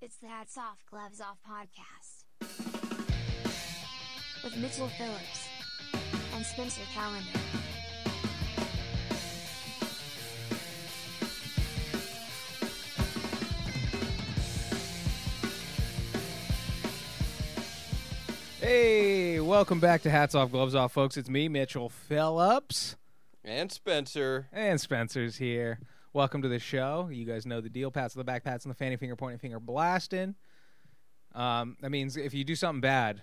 It's the Hats Off, Gloves Off podcast. With Mitchell Phillips and Spencer Calendar. Hey, welcome back to Hats Off, Gloves Off, folks. It's me, Mitchell Phillips, And Spencer. and Spencer's here. Welcome to the show. You guys know the deal. Pats on the back, pats on the fanny, finger pointing, finger blasting. Um, that means if you do something bad,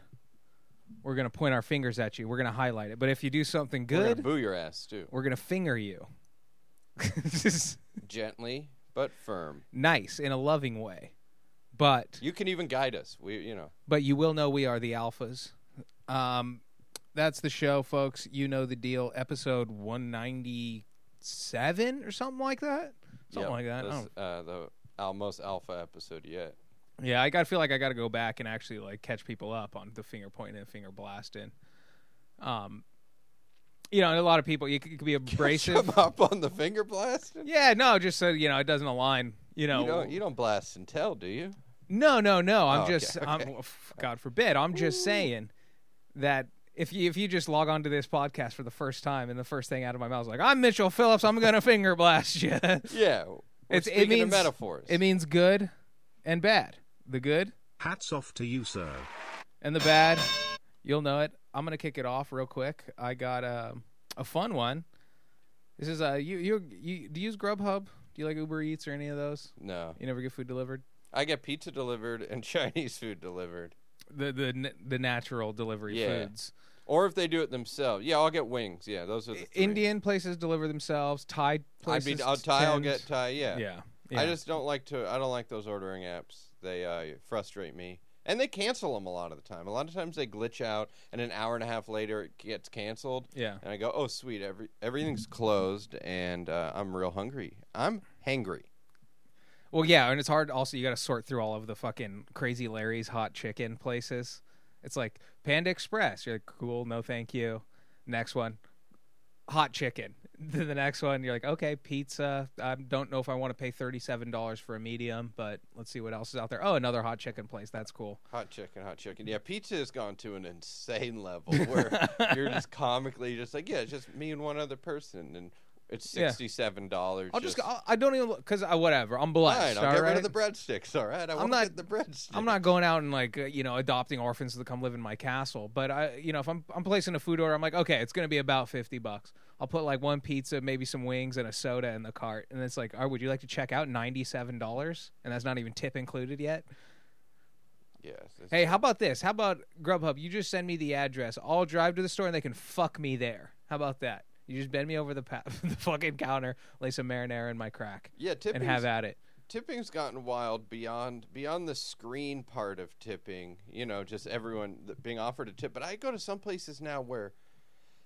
we're gonna point our fingers at you. We're gonna highlight it. But if you do something good, We're gonna good, boo your ass too. we're gonna finger you. this is Gently but firm. nice in a loving way, but You can even guide us. We, you know, but you will know we are the alphas. Um, that's the show, folks. You know the deal. Episode one ninety seven or something like that. Something Yep, like that. This, uh, the al- most alpha episode yet. yeah, I got to feel like I got to go back and actually like catch people up on the finger pointing and finger blasting. Um, you know, a lot of people you could, could be abrasive. Come up on the finger blasting. yeah, no, just so you know, it doesn't align. You know, You don't, you don't blast and tell, do you? No, no, no. I'm Oh, just, I'm, okay. f- God forbid. I'm just saying that if you if you just log on to this podcast for the first time and the first thing out of my mouth is like, "I'm Mitchell Phillips. I'm gonna finger blast you," Yeah. It's- it means- metaphors. it means good and bad. The good Hats off to you, sir. and the bad, you'll know it. I'm gonna kick it off real quick. I got a a fun one. This is uh you you you do you use Grubhub? Do you like Uber Eats or any of those? no, You never get food delivered? I get pizza delivered and Chinese food delivered. The the the natural delivery Yeah. foods. Or if they do it themselves. Yeah, I'll get wings. Yeah, those are the three. Indian places deliver themselves. Thai I'd places. be, I'll Thai. I'll get Thai. Yeah. Yeah. yeah. I just don't like to. I don't like those ordering apps. They uh, frustrate me, and they cancel them a lot of the time. A lot of times they glitch out, and an hour and a half later it gets canceled, yeah. and I go, "Oh, sweet, every everything's closed, and uh, I'm real hungry. I'm hangry." Well, yeah, and it's hard. Also, you got to sort through all of the fucking crazy Larry's hot chicken places. It's like Panda Express. You're like, cool, no, thank you. Next one, hot chicken. Then the next one, you're like, okay, pizza. I don't know if I want to pay thirty-seven dollars for a medium, but let's see what else is out there. Oh, another hot chicken place. That's cool. Hot chicken, hot chicken. Yeah, pizza has gone to an insane level where you're just comically just like, yeah, it's just me and one other person, and it's Yeah. sixty-seven dollars. I'll just, I I don't even because I whatever. I'm blessed. fine. I'll all get rid right? of the breadsticks. All right, I want to not- get the breadsticks. I'm not going out and like uh, you know adopting orphans to come live in my castle, but I you know if I'm I'm placing a food order, I'm like okay, it's gonna be about fifty bucks. I'll put like one pizza, maybe some wings, and a soda in the cart, and it's like, oh, would you like to check out? Ninety seven dollars, and that's not even tip included yet. Yes. it's- Hey, how about this? How about Grubhub? You just send me the address. I'll drive to the store and they can fuck me there. How about that? You just bend me over the pa- the fucking counter, lay some marinara in my crack, yeah, tipping. and have at it. tipping's gotten wild beyond beyond the screen part of tipping you know just everyone being offered a tip but i go to some places now where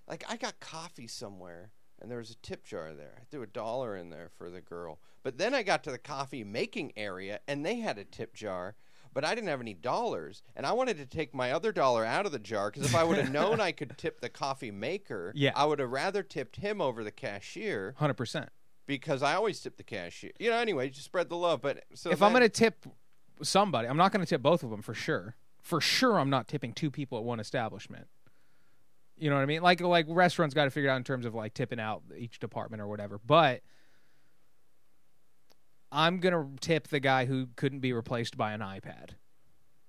like i got coffee somewhere and there was a tip jar there i threw a dollar in there for the girl but then i got to the coffee making area and they had a tip jar but I didn't have any dollars, and I wanted to take my other dollar out of the jar because if I would have known I could tip the coffee maker, Yeah. I would have rather tipped him over the cashier Hundred percent. because I always tip the cashier. You know, anyway, just spread the love. But so if I'm going to tip somebody, I'm not going to tip both of them for sure. For sure, I'm not tipping two people at one establishment. You know what I mean? Like like restaurants got to figure out in terms of like tipping out each department or whatever. But I'm gonna tip the guy who couldn't be replaced by an iPad.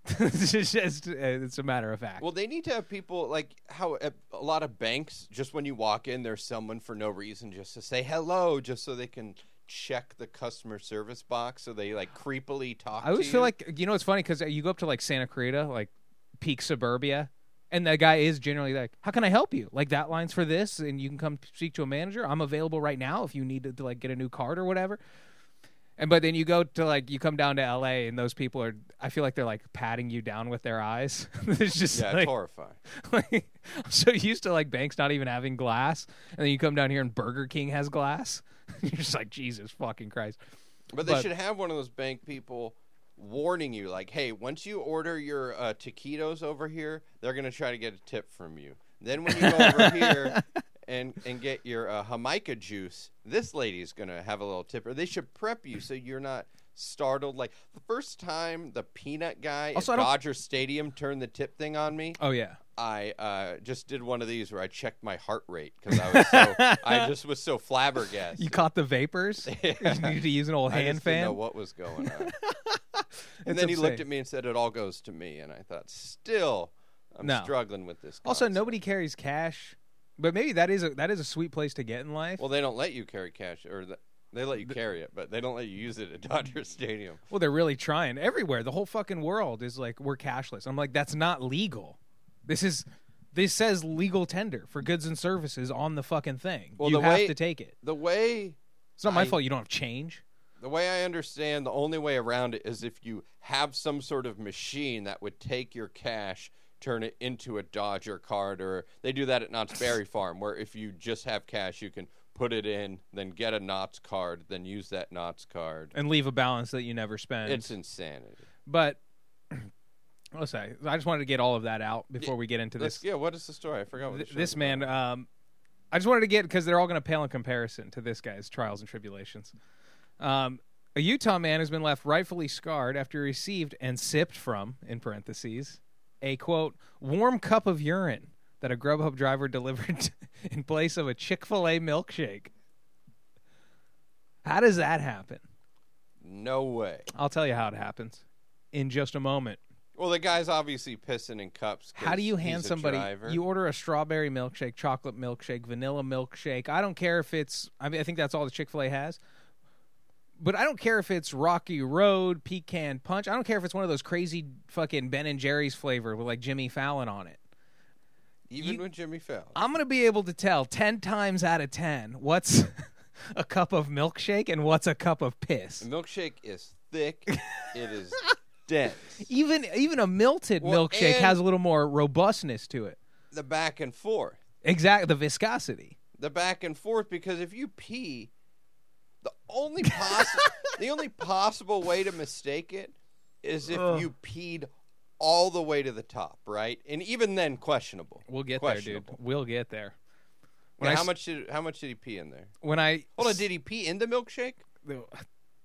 it's just uh, it's a matter of fact. Well, they need to have people like how at a lot of banks. Just when you walk in, there's someone for no reason just to say hello, just so they can check the customer service box. So they like creepily talk. I always feel you. like you know it's funny because you go up to like Santa Clarita, like peak suburbia, and the guy is generally like, "How can I help you?" Like that line's for this, and you can come speak to a manager. I'm available right now if you need to, to like get a new card or whatever. And but then you go to like you come down to L.A. and those people are. I feel like they're like patting you down with their eyes. it's just yeah, it's like, horrifying. like I'm so used to like banks not even having glass, and then you come down here and Burger King has glass. You're just like Jesus fucking Christ. But they But- should have one of those bank people warning you, like, "Hey, once you order your uh, taquitos over here, they're gonna try to get a tip from you. Then when you go over here and and get your uh, Jamaica juice, this lady's gonna have a little tip. Or they should prep you so you're not startled. Like the first time the peanut guy Also, I at don't- Dodger Stadium turned the tip thing on me, Oh yeah. I uh, just did one of these where I checked my heart rate because I was so I just was so flabbergasted. You caught the vapors. You needed to use an old I hand just didn't know fan. what was going on. and It's then he looked at me and said, "It all goes to me." And I thought, still, I'm No. struggling with this. Also, concept. nobody carries cash, but maybe that is a that is a sweet place to get in life. Well, they don't let you carry cash, or the, they let you carry it, but they don't let you use it at Dodger Stadium. Well, they're really trying everywhere. The whole fucking world is like we're cashless. I'm like, that's not legal. This is this says legal tender for goods and services on the fucking thing. Well, you the have way- to take it. The way It's not my I- fault you don't have change. the way I understand, the only way around it is if you have some sort of machine that would take your cash, turn it into a Dodger card, or they do that at Knott's Berry Farm, where if you just have cash, you can put it in, then get a Knott's card, then use that Knott's card. And leave a balance that you never spend. It's insanity. but I'll say I just wanted to get all of that out before we get into Let's- this. yeah, what is the story? I forgot what the Th- this man, about. um, I just wanted to get because they're all going to pale in comparison to this guy's trials and tribulations. Um, a Utah man has been left rightfully scarred after he received and sipped from, in parentheses, a quote warm cup of urine that a Grubhub driver delivered in place of a Chick Fil A milkshake. How does that happen? no way. I'll tell you how it happens in just a moment. Well, the guy's obviously pissing in cups. How do you hand somebody? driver. You order a strawberry milkshake, chocolate milkshake, vanilla milkshake. I don't care if it's. I mean, I think that's all the Chick Fil A has. But I don't care if it's Rocky Road, Pecan Punch. I don't care if it's one of those crazy fucking Ben and Jerry's flavor with like Jimmy Fallon on it. even you- with Jimmy Fallon. I'm gonna be able to tell ten times out of ten what's a cup of milkshake and what's a cup of piss. The milkshake is thick. it is dense. Even even a melted Well, milkshake has a little more robustness to it. The back and forth. Exactly, the viscosity. The back and forth because if you pee, the only possible the only possible way to mistake it is if Ugh. you peed all the way to the top, right? And even then questionable. We'll get there, dude. Questionable. We'll get there. When I how s- much did how much did he pee in there? When I Hold on, did he pee in the milkshake?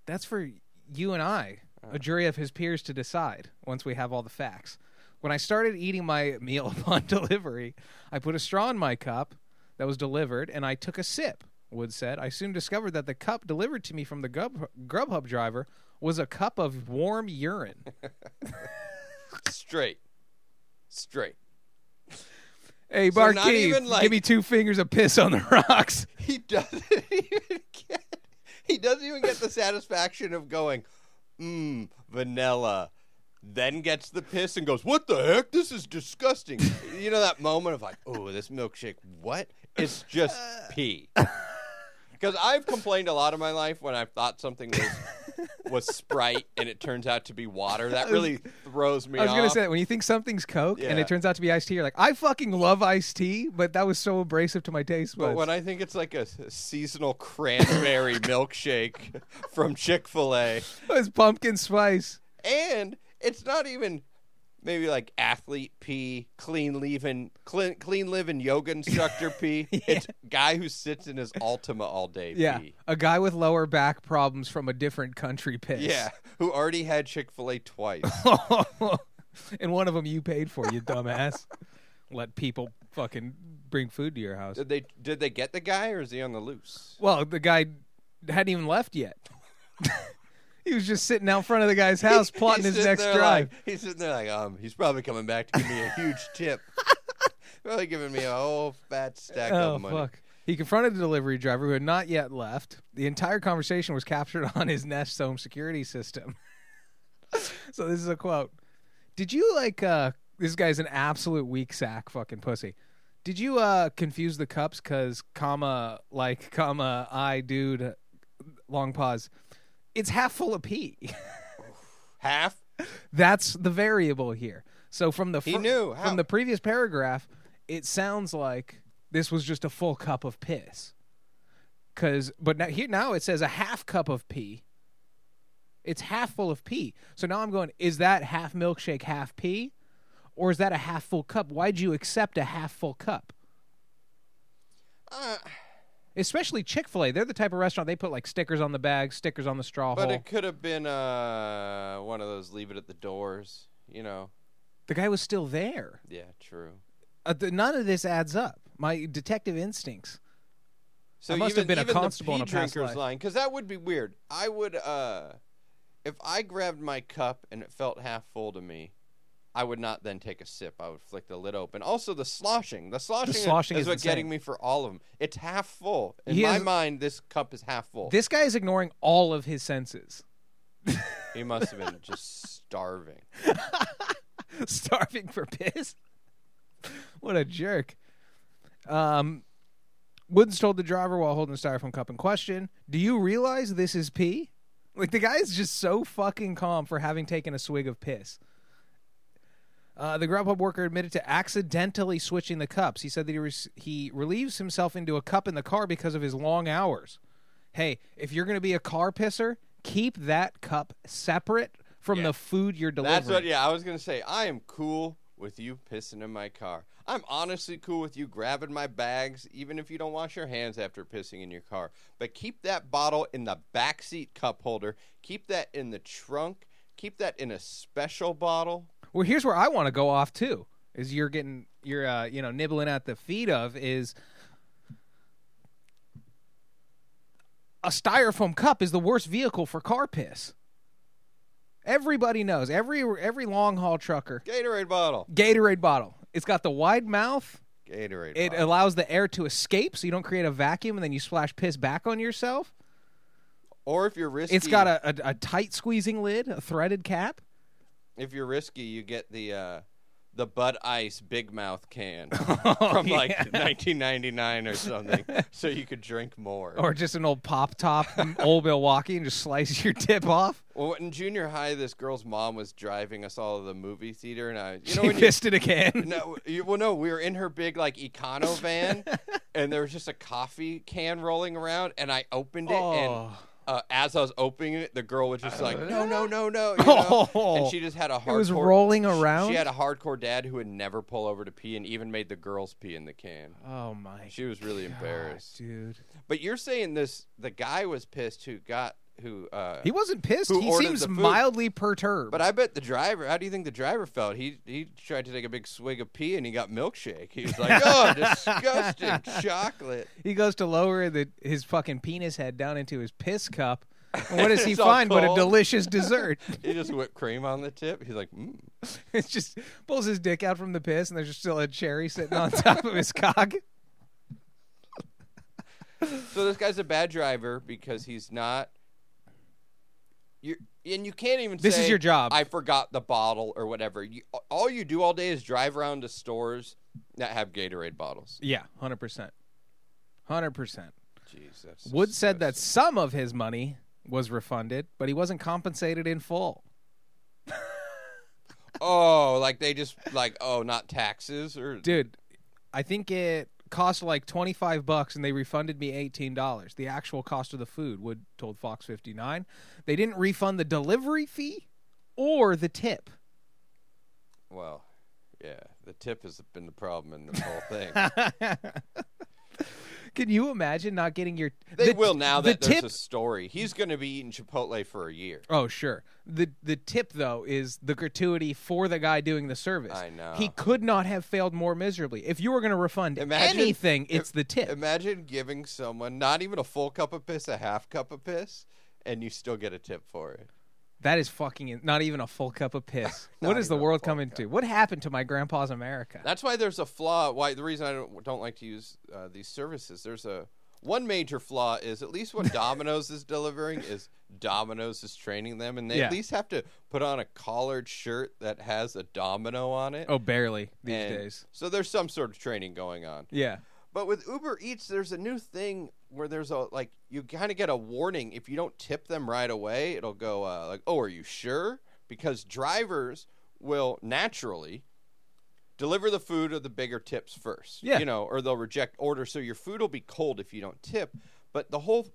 that's for you and I, a ah. jury of his peers to decide once we have all the facts. When I started eating my meal upon delivery, I put a straw in my cup that was delivered and I took a sip. Wood said, I soon discovered that the cup delivered to me from the Grub- Grubhub driver was a cup of warm urine. Straight. Straight. Hey, So Barkeep, like- give me two fingers of piss on the rocks. He doesn't even get he doesn't even get the satisfaction of going, mmm, vanilla. Then gets the piss and goes, What the heck? This is disgusting. you know that moment of like, oh, this milkshake, what? It's just pee. Because I've complained a lot of my life when I've thought something was was Sprite and it turns out to be water. That really throws me I was off. gonna say that when you think something's Coke and it turns out to be iced tea, you're like, I fucking love iced tea, but that was so abrasive to my taste buds. But when I think it's like a seasonal cranberry milkshake from Chick Fil A, it's pumpkin spice. and it's not even maybe like athlete pee, clean living, clean, clean living yoga instructor pee. It's guy who sits in his Altima all day Yeah, pee. a guy with lower back problems from a different country piss. Yeah, who already had Chick Fil A twice. and one of them you paid for, you dumbass. Let people fucking bring food to your house. did they did they get the guy or is he on the loose? Well, the guy hadn't even left yet. he was just sitting out front of the guy's house plotting his next drive. Like, he's sitting there like, um, he's probably coming back to give me a huge tip. probably giving me a whole fat stack Oh of money. fuck! He confronted the delivery driver who had not yet left. The entire conversation was captured on his Nest home security system. so this is a quote. Did you like uh this guy's an absolute weak sack fucking pussy. Did you uh confuse the cups cuz comma like comma I dude long pause. It's half full of pee. Half. That's the variable here. So from the He knew. How? from the previous paragraph, it sounds like this was just a full cup of piss. Cause, but now here now it says a half cup of pee. It's half full of pee. So now I'm going. Is that half milkshake, half pee, or is that a half full cup? Why'd you accept a half full cup? Uh, Especially Chick Fil A, they're the type of restaurant they put like stickers on the bag, stickers on the straw But hole. it could have been uh one of those leave it at the doors. You know. The guy was still there. Yeah, true. Uh, th- none of this adds up. My detective instincts. So I must even, have been a constable in a past drinker's life. line, because that would be weird. I would, uh, if I grabbed my cup and it felt half full to me, I would not then take a sip. I would flick the lid open. Also, the sloshing. The sloshing, sloshing is, is what's getting me for all of them. It's half full. In He my has- mind, this cup is half full. This guy is ignoring all of his senses. he must have been just starving. Starving for piss? what a jerk. Um, Woods told the driver while holding the styrofoam cup in question, Do you realize this is pee? Like, the guy is just so fucking calm for having taken a swig of piss. Uh, the Grubhub worker admitted to accidentally switching the cups. He said that he, he relieves himself into a cup in the car because of his long hours. Hey, if you're going to be a car pisser, keep that cup separate from Yeah. the food you're delivering. That's what. Yeah, I was gonna say. I am cool with you pissing in my car. I'm honestly cool with you grabbing my bags, even if you don't wash your hands after pissing in your car. But keep that bottle in the backseat cup holder. Keep that in the trunk. Keep that in a special bottle. Well, here's where I want to go off too. Is you're getting you're uh, you know nibbling at the feet of is a styrofoam cup is the worst vehicle for car piss. Everybody knows. Every every long haul trucker Gatorade bottle. Gatorade bottle. It's got the wide mouth. Gatorade. It bottle. allows the air to escape, so you don't create a vacuum and then you splash piss back on yourself. or if you're risky, It's got a, a, a tight squeezing lid, a threaded cap. If you're risky, you get the uh, the Bud Ice Big Mouth can Oh, from like 1999 or something, so you could drink more. or just an old pop top from old Milwaukee and just slice your tip off. Well, in junior high, this girl's mom was driving us all to the movie theater, and I, you She know, when you, fisted a can. no, you, well, no, we were in her big like econo van, and there was just a coffee can rolling around, and I opened it, and Oh. Uh, as I was opening it, the girl was just like, "No, no, no, no," you know? Oh. and she just had a hardcore. It was rolling around? She had a hardcore dad who would never pull over to pee, and even made the girls pee in the can. Oh my She was really embarrassed. dude. But you're saying this? The guy was pissed who got who. Uh, He wasn't pissed. He seems mildly perturbed. But I bet the driver. How do you think the driver felt? He he tried to take a big swig of pee and he got milkshake. He was like, "Oh, disgusting chocolate." he goes to lower the, his fucking penis head down into his piss cup. And what does he find but a delicious dessert? He just whipped cream on the tip. He's like, mm. it's just pulls his dick out from the piss, and there's just still a cherry sitting on top of his cock. So this guy's a bad driver because he's not. You and you can't even. This is your job. I forgot the bottle or whatever. You, all you do all day is drive around to stores that have Gatorade bottles. Yeah, hundred percent, hundred percent. Jeez, that's Wood said that some of his money was refunded, but he wasn't compensated in full. Oh, like they just like oh, not taxes or Dude, I think it cost like 25 bucks and they refunded me $18. The actual cost of the food, Wood told Fox 59. They didn't refund the delivery fee or the tip. Well, yeah, the tip has been the problem in the whole thing. Can you imagine not getting your They the- will now the that there's a story. He's going to be eating Chipotle for a year. Oh, sure. The the tip though is the gratuity for the guy doing the service. I know. He could not have failed more miserably. If you were going to refund Imagine- anything, it's the tip. Imagine giving someone not even a full cup of piss, a half cup of piss, and you still get a tip for it. That is fucking not even a full cup of piss. What is the world coming cup. to? What happened to my grandpa's America? That's why there's a flaw. Why the reason I don't don't like to use uh, these services. There's a one major flaw is at least what Domino's is delivering is Domino's is training them, and they Yeah. at least have to put on a collared shirt that has a domino on it. oh, barely these And days. So there's some sort of training going on. Yeah. But with Uber Eats, there's a new thing where there's a like you kind of get a warning if you don't tip them right away. It'll go uh, like, "Oh, are you sure?" Because drivers will naturally deliver the food or the bigger tips first. Yeah. you know, or they'll reject order. so your food will be cold if you don't tip. But the whole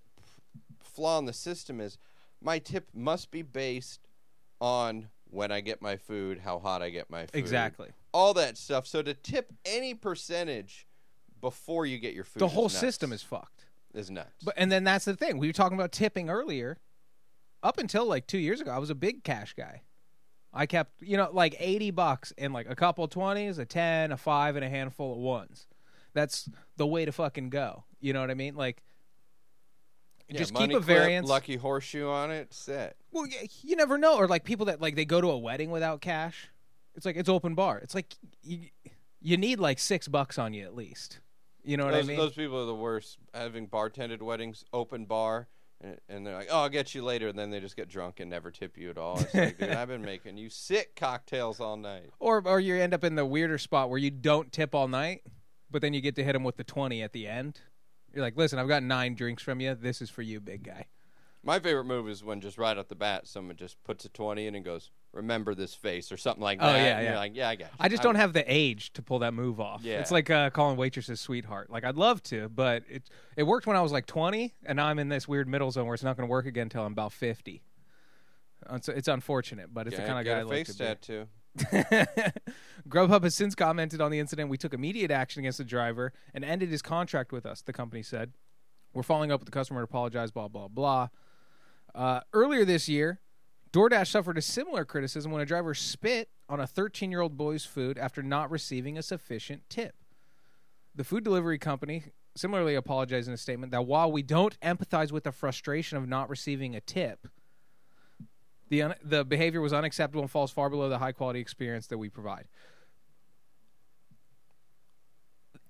flaw in the system is my tip must be based on when I get my food, how hot I get my food, Exactly. all that stuff. So to tip any percentage before you get your food, The whole nuts. system is fucked. is nuts. But and then that's the thing. We were talking about tipping earlier. Up until like two years ago, I was a big cash guy. I kept, you know, like eighty bucks and like a couple twenties, a ten, a five, and a handful of ones. That's the way to fucking go. You know what I mean? Like, Yeah, just keep a clip, variance. lucky horseshoe on it, set. Well, y- you never know. Or like people that like they go to a wedding without cash. It's like it's open bar. It's like you you need like six bucks on you at least. You know what those, I mean? those people are the worst. Having bartended weddings, open bar, and, and they're like, "Oh, I'll get you later," and then they just get drunk and never tip you at all. It's like, dude, I've been making you sick cocktails all night. Or or you end up in the weirder spot where you don't tip all night, but then you get to hit them with the twenty at the end. You're like, listen, I've got nine drinks from you. This is for you, big guy. My favorite move is when just right off the bat, someone just puts a twenty in and goes, "Remember this face" or something like that. Oh, yeah, and you're yeah. like, yeah, I. You. I just I'm- don't have the age to pull that move off. Yeah. It's like uh, calling waitresses sweetheart. Like I'd love to, but it it worked when I was like 20, and now I'm in this weird middle zone where it's not going to work again until I'm about 50. Uh, It's, it's unfortunate, but it's Get- the kind of guy I like face to be. tattoo. Grubhub has since commented on the incident. We took immediate action against the driver and ended his contract with us, the company said. We're following up with the customer to apologize, blah, blah, blah. Uh, earlier this year, DoorDash suffered a similar criticism when a driver spit on a 13 year old boy's food after not receiving a sufficient tip. The food delivery company similarly apologized in a statement that while we don't empathize with the frustration of not receiving a tip, the, un- the behavior was unacceptable and falls far below the high quality experience that we provide.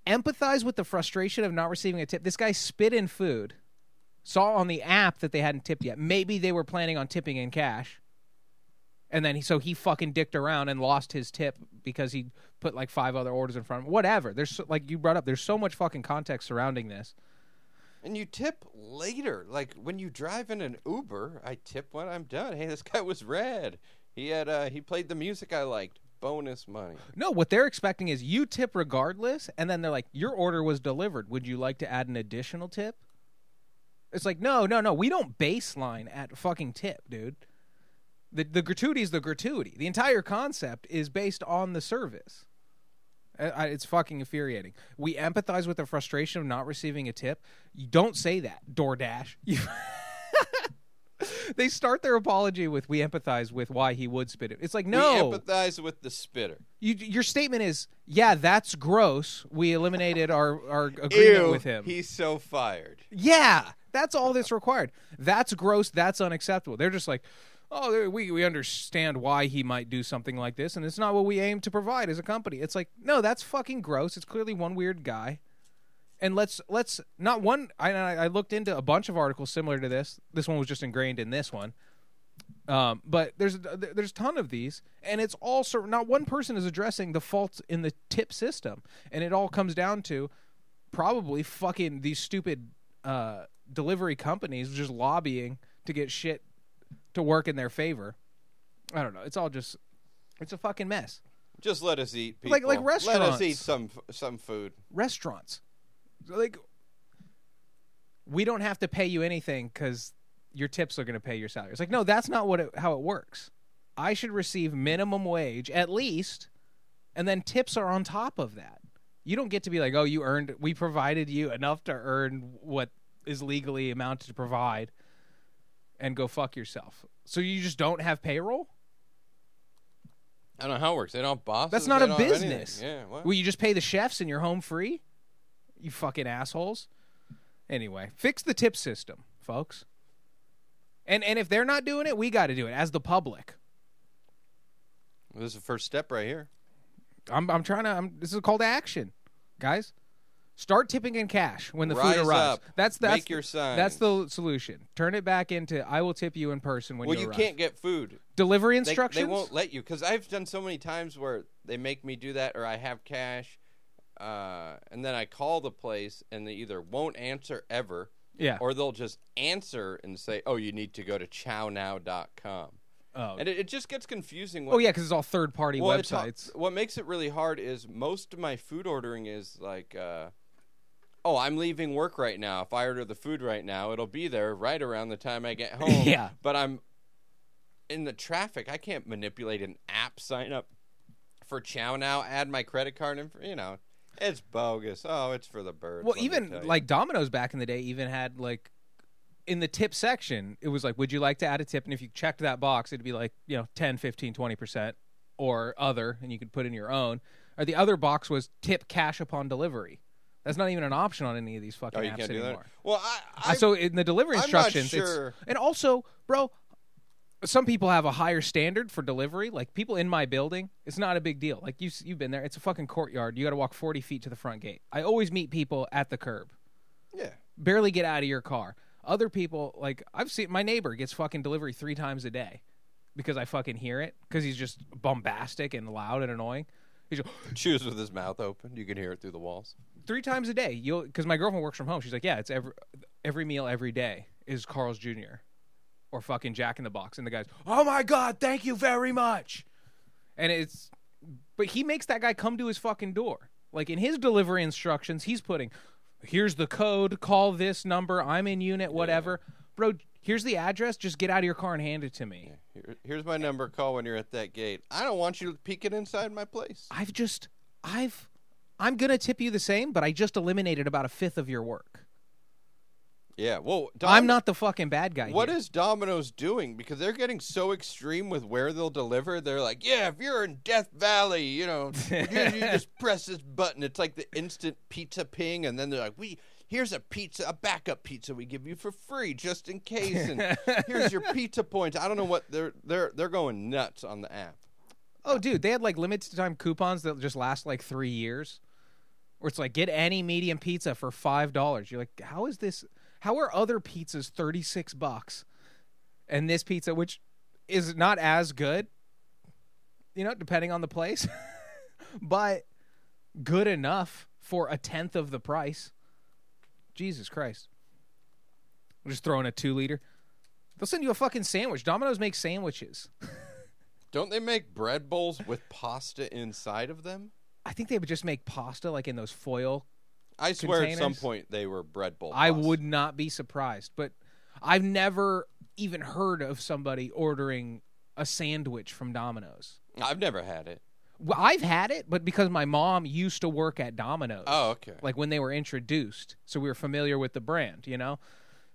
Empathize with the frustration of not receiving a tip. This guy spit in food, saw on the app that they hadn't tipped yet. Maybe they were planning on tipping in cash. And then he, so he fucking dicked around and lost his tip because he put like five other orders in front of him. Whatever. There's so, like you brought up, there's so much fucking context surrounding this. And you tip later. Like when you drive in an Uber, I tip when I'm done. Hey, this guy was rad. He had uh he played the music I liked. Bonus money. No, what they're expecting is you tip regardless, and then they're like, "Your order was delivered. Would you like to add an additional tip?" It's like, no, no, no. We don't baseline at fucking tip, dude. The the gratuity is the gratuity. The entire concept is based on the service. I, I, it's fucking infuriating. We empathize with the frustration of not receiving a tip. You don't say that, DoorDash. You they start their apology with "We empathize with why he would spit it." It's like, no, We empathize with the spitter. you, your statement is, yeah, that's gross. We eliminated our, our agreement Ew, with him. He's so fired. yeah, that's all that's required. That's gross. That's unacceptable. They're just like, oh, we, we understand why he might do something like this, and it's not what we aim to provide as a company. It's like, no, that's fucking gross. It's clearly one weird guy. And let's let's not one. I I looked into a bunch of articles similar to this. This one was just ingrained in this one. Um, but there's there's a ton of these, and it's all. Not one person is addressing the faults in the tip system, and it all comes down to probably fucking these stupid uh, delivery companies just lobbying to get shit to work in their favor. I don't know. It's all just it's a fucking mess. Just let us eat. People. Like- like restaurants. Let us eat some some food. Restaurants, like we don't have to pay you anything because your tips are going to pay your salary. It's like no, that's not what it, how it works. I should receive minimum wage at least, and then tips are on top of that. You don't get to be like, oh, you earned. We provided you enough to earn what is legally amounted to provide, and go fuck yourself. So you just don't have payroll. I don't know how it works. They don't have bosses. That's not They a don't have anything. business. Yeah. What? Will you just pay the chefs and you're home free? You fucking assholes. Anyway, fix the tip system, folks. And and if they're not doing it, we got to do it as the public. this is the first step right here. I'm I'm trying to. I'm, this is a call to action, guys. Start tipping in cash when the Rise food arrives. up. That's that's Make your signs. That's the solution. Turn it back into I will tip you in person when you well, you you arrive. can't get food. delivery They, instructions. they won't let you because I've done so many times where they make me do that, or I have cash, uh, and then I call the place and they either won't answer ever, yeah. or they'll just answer and say, "Oh, you need to go to chownow.com," oh. and it, it just gets confusing. oh yeah, because it's all third party Well, it's ho- websites. what makes it really hard is most of my food ordering is like, uh, oh, I'm leaving work right now. If I order the food right now, it'll be there right around the time I get home. Yeah. But I'm in the traffic. I can't manipulate an app sign up for Chow Now. Add my credit card and you know. It's bogus. Oh, it's for the birds. Well, even like Domino's back in the day even had like in the tip section, it was like, would you like to add a tip? And if you checked that box, it'd be like, you know, 10, 15, 20% or other, and you could put in your own. Or the other box was tip cash upon delivery. That's not even an option on any of these fucking oh, you apps can't do anymore. that. Well, I, Uh, I so in the delivery instructions, sure. it's and also, bro, some people have a higher standard for delivery. Like people in my building, it's not a big deal. Like you, you've been there. It's a fucking courtyard. You got to walk forty feet to the front gate. I always meet people at the curb. yeah. Barely get out of your car. Other people, like I've seen, my neighbor gets fucking delivery three times a day because I fucking hear it because he's just bombastic and loud and annoying. He's just, Chews with his mouth open. You can hear it through the walls. Three times a day. You'll because my girlfriend works from home. She's like, yeah, it's every every meal every day is Carl's Jr. or fucking Jack in the Box, and the guy's, oh my god, thank you very much, and it's, but he makes that guy come to his fucking door. Like in his delivery instructions, he's putting, here's the code, call this number, I'm in unit, whatever, bro. Here's the address. Just get out of your car and hand it to me. Here, here's my number. Call when you're at that gate. I don't want you peeking inside my place. I've just, I've, I'm gonna tip you the same, but I just eliminated about a fifth of your work. Yeah. Well, I'm not the fucking bad guy. What here. is Domino's doing? Because they're getting so extreme with where they'll deliver. They're like, yeah, if you're in Death Valley, you know, you, you just press this button. It's like the instant pizza ping, and then they're like, we here's a pizza, a backup pizza we give you for free just in case, and here's your pizza points. I don't know what they're they're they're going nuts on the app. Oh, dude, they had like limited time coupons that just last like three years, where it's like get any medium pizza for five dollars. You're like, how is this? How are other pizzas thirty six bucks, and this pizza, which is not as good, you know, depending on the place, but good enough for a tenth of the price. Jesus Christ! I'm just throwing a two liter. They'll send you a fucking sandwich. Domino's makes sandwiches. Don't they make bread bowls with pasta inside of them? I think they would just make pasta like in those foil. I swear, at some point they were bread bowl. I pasta. would not be surprised, but I've never even heard of somebody ordering a sandwich from Domino's. I've never had it. Well, I've had it, but because my mom used to work at Domino's. Oh, okay. Like when they were introduced, so we were familiar with the brand, you know.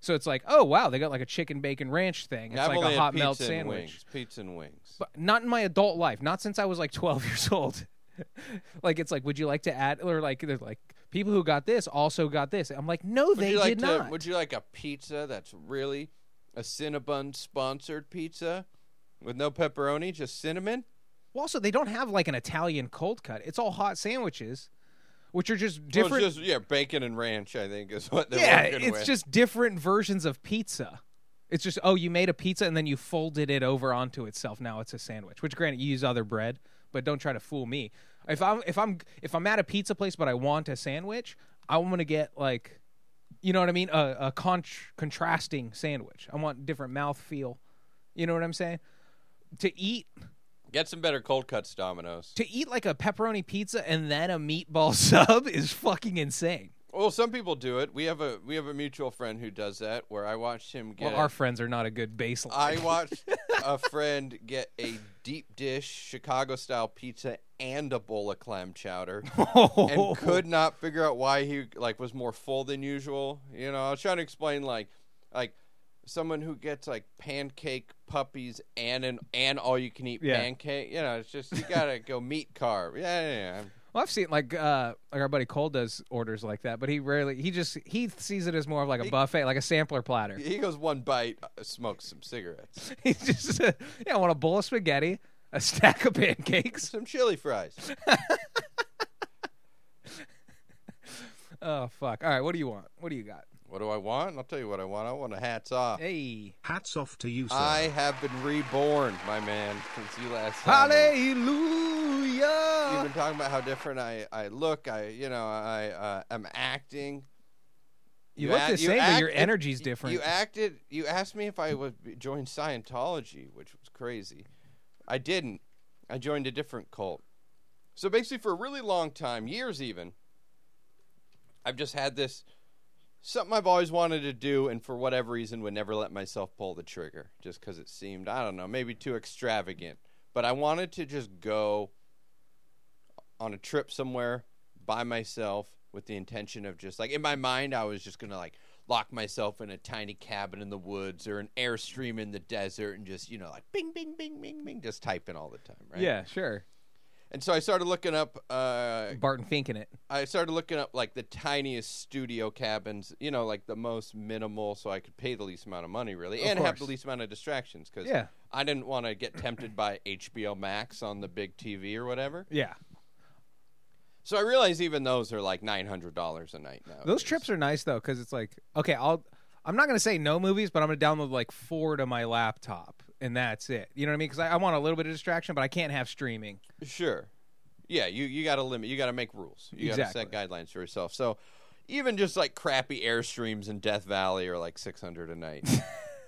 So it's like, oh wow, they got like a chicken bacon ranch thing. It's I've like a hot pizza melt and sandwich. Wings. Pizza and wings. but not in my adult life. Not since I was like 12 years old. like it's like, would you like to add or like there's like people who got this also got this. I'm like, no, Would they you like did to, not. Would you like a pizza that's really a Cinnabon sponsored pizza with no pepperoni, just cinnamon? Well, also, they don't have like an Italian cold cut. It's all hot sandwiches, which are just Well, different. it's just yeah, bacon and ranch. I think is what they're yeah, it's with. just different versions of pizza. It's just oh, you made a pizza and then you folded it over onto itself. Now it's a sandwich. Which, granted, you use other bread, but don't try to fool me. If I'm if I'm if I'm at a pizza place but I want a sandwich, I'm gonna get like, you know what I mean, a, a con- contrasting sandwich. I want different mouth feel. You know what I'm saying? To eat Get some better cold cuts, Domino's. to eat like a pepperoni pizza and then a meatball sub is fucking insane. Well, some people do it. We have a we have a mutual friend who does that. Where I watched him get. Well, our friends are not a good baseline. I watched a friend get a deep dish Chicago style pizza and a bowl of clam chowder. and could not figure out why he like was more full than usual. You know, I was trying to explain like like someone who gets like pancake puppies and an and all you can eat Yeah. pancake. You know, it's just you gotta go meat carb. Yeah, yeah, yeah. Well, I've seen like uh like our buddy Cole does orders like that, but he rarely he just he sees it as more of like a He- buffet, like a sampler platter. He goes one bite, uh, smokes some cigarettes, He just uh, yeah, I want a bowl of spaghetti, a stack of pancakes. some chili fries. Oh fuck! All right, what do you want? What do you got? What do I want? I'll tell you what I want. I want a hats off. Hey, Hats off to you, sir. I have been reborn, my man, since you last saw me. You've been talking about how different I, I look. I you know I uh, am acting. You look act- the same, but act- your energy's different. You acted. You asked me if I would join Scientology, which was crazy. I didn't. I joined a different cult. So basically, for a really long time, years even, I've just had this something I've always wanted to do, and for whatever reason, would never let myself pull the trigger, just because it seemed I don't know, maybe too extravagant. But I wanted to just go on a trip somewhere, by myself with the intention of just like in my mind I was just gonna like lock myself in a tiny cabin in the woods or an airstream in the desert and just you know like bing bing bing bing bing just typing all the time, right? Yeah, sure. And so I started looking up. Uh, Barton Fink in it. I started looking up like the tiniest studio cabins, you know, like the most minimal, so I could pay the least amount of money, really, Of and have course. the least amount of distractions. Because Yeah. I didn't want to get tempted by HBO Max on the big TV or whatever. Yeah. So I realize even those are like nine hundred dollars a night now. Those trips are nice though, because it's like, okay, I'll. I'm not gonna say no movies, but I'm gonna download like four to my laptop, and that's it. You know what I mean? Because I, I want a little bit of distraction, but I can't have streaming. Sure. Yeah, you you got to limit. You got to make rules. You got to set guidelines for yourself. So even just like crappy airstreams in Death Valley are like six hundred a night.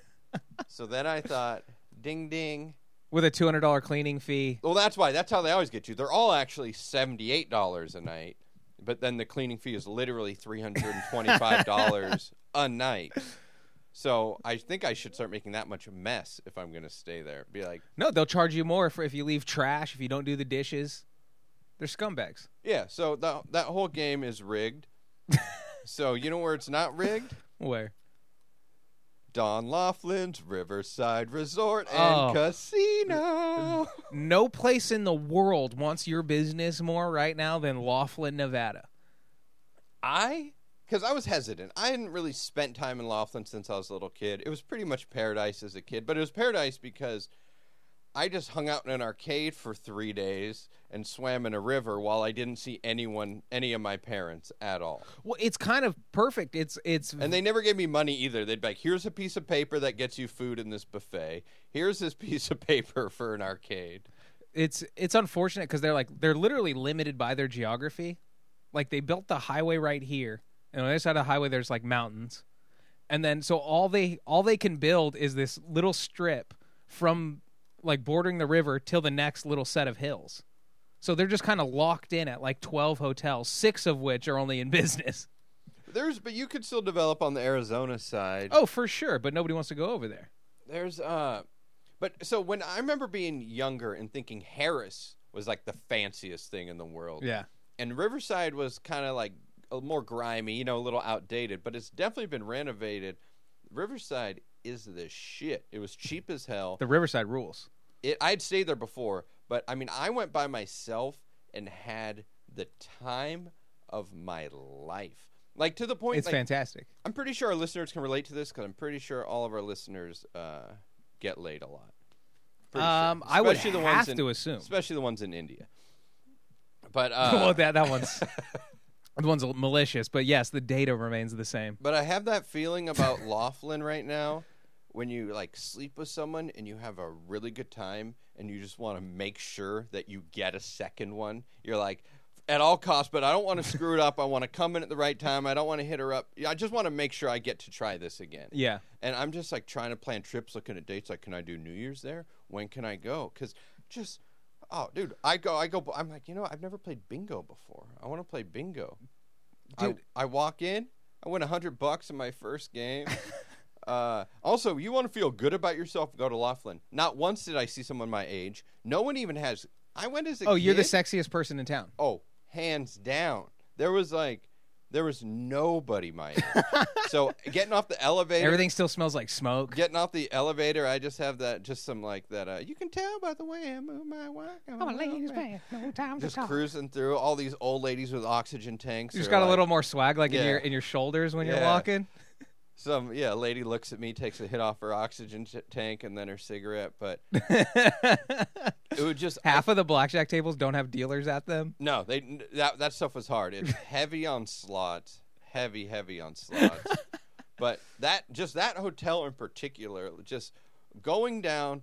so then I thought, ding ding. with a two hundred dollar cleaning fee. Well, that's why. That's how they always get you. They're all actually seventy-eight dollars a night, but then the cleaning fee is literally three hundred and twenty-five dollars a night. So I think I should start making that much mess if I'm going to stay there. Be like, No, they'll charge you more for if you leave trash, if you don't do the dishes. They're scumbags. yeah. So that that whole game is rigged. so you know where it's not rigged? Where? Don Laughlin's Riverside Resort and Oh. Casino. No place in the world wants your business more right now than Laughlin, Nevada. I, because I was hesitant. I hadn't really spent time in Laughlin since I was a little kid. It was pretty much paradise as a kid, but it was paradise because I just hung out in an arcade for three days and swam in a river while I didn't see anyone, any of my parents at all. Well, it's kind of perfect. It's it's And they never gave me money either. They'd be like, here's a piece of paper that gets you food in this buffet. Here's this piece of paper for an arcade. it's it's unfortunate because they're like they're literally limited by their geography. Like they built the highway right here, and on the other side of the highway there's like mountains, and then so all they all they can build is this little strip from like bordering the river till the next little set of hills. So they're just kind of locked in at like twelve hotels, six of which are only in business. There's, but you could still develop on the Arizona side. Oh, for sure, but nobody wants to go over there. There's uh but so when I remember being younger and thinking Harrah's was like the fanciest thing in the world. Yeah. And Riverside was kind of like more grimy, you know, a little outdated, but it's definitely been renovated. Riverside is the shit. It was cheap as hell. The Riverside rules. It I'd stayed there before, but I mean, I went by myself and had the time of my life. Like to the point It's like, fantastic. I'm pretty sure our listeners can relate to this because I'm pretty sure all of our listeners uh, get laid a lot. Pretty sure. Um, I would the have ones in, to assume. especially the ones in India. But uh, well, that that one's the one's malicious, but yes, the data remains the same. but I have that feeling about Laughlin right now when you like sleep with someone and you have a really good time and you just want to make sure that you get a second one. You're like at all costs, but I don't want to screw it up. I want to come in at the right time. I don't want to hit her up. I just want to make sure I get to try this again. Yeah. And I'm just like trying to plan trips, looking at dates. Like, can I do New Year's there? When can I go? Because just, oh, dude, I go, I go. I'm like, you know, I've never played bingo before. I want to play bingo. Dude. I, I walk in, I win a hundred bucks in my first game. uh, also, you want to feel good about yourself? Go to Laughlin. Not once did I see someone my age. No one even has. I went as a Oh, you're the kid. sexiest person in town. Oh, hands down. There was like, there was nobody Mike. so getting off the elevator, Everything still smells like smoke. Getting off the elevator, I just have that, just some like that. Uh, you can tell by the way I move my walk. I'm I'm a ladies' man. No time to Just talk. cruising through all these old ladies with oxygen tanks. You just are got a like- little more swag, like in Yeah. your in your shoulders when you're Yeah. walking. Some yeah, lady looks at me, takes a hit off her oxygen tank, and then her cigarette. But it would just Half of the blackjack tables don't have dealers at them. no. They that that stuff was hard. It's heavy on slots, heavy, heavy on slots. but that just that hotel in particular, just going down,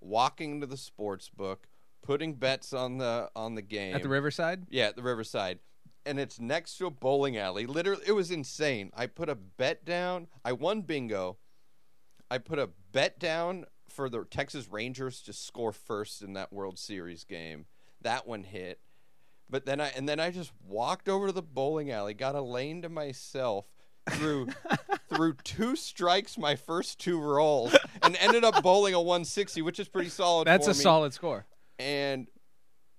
walking to the sports book, putting bets on the on the game At the Riverside? Yeah, at the Riverside. And it's next to a bowling alley. Literally, it was insane. I put a bet down. I won bingo. I put a bet down for the Texas Rangers to score first in that World Series game. That one hit. But then I and then I just walked over to the bowling alley, got a lane to myself through through two strikes my first two rolls and ended up bowling a 160, which is pretty solid That's a me solid score. and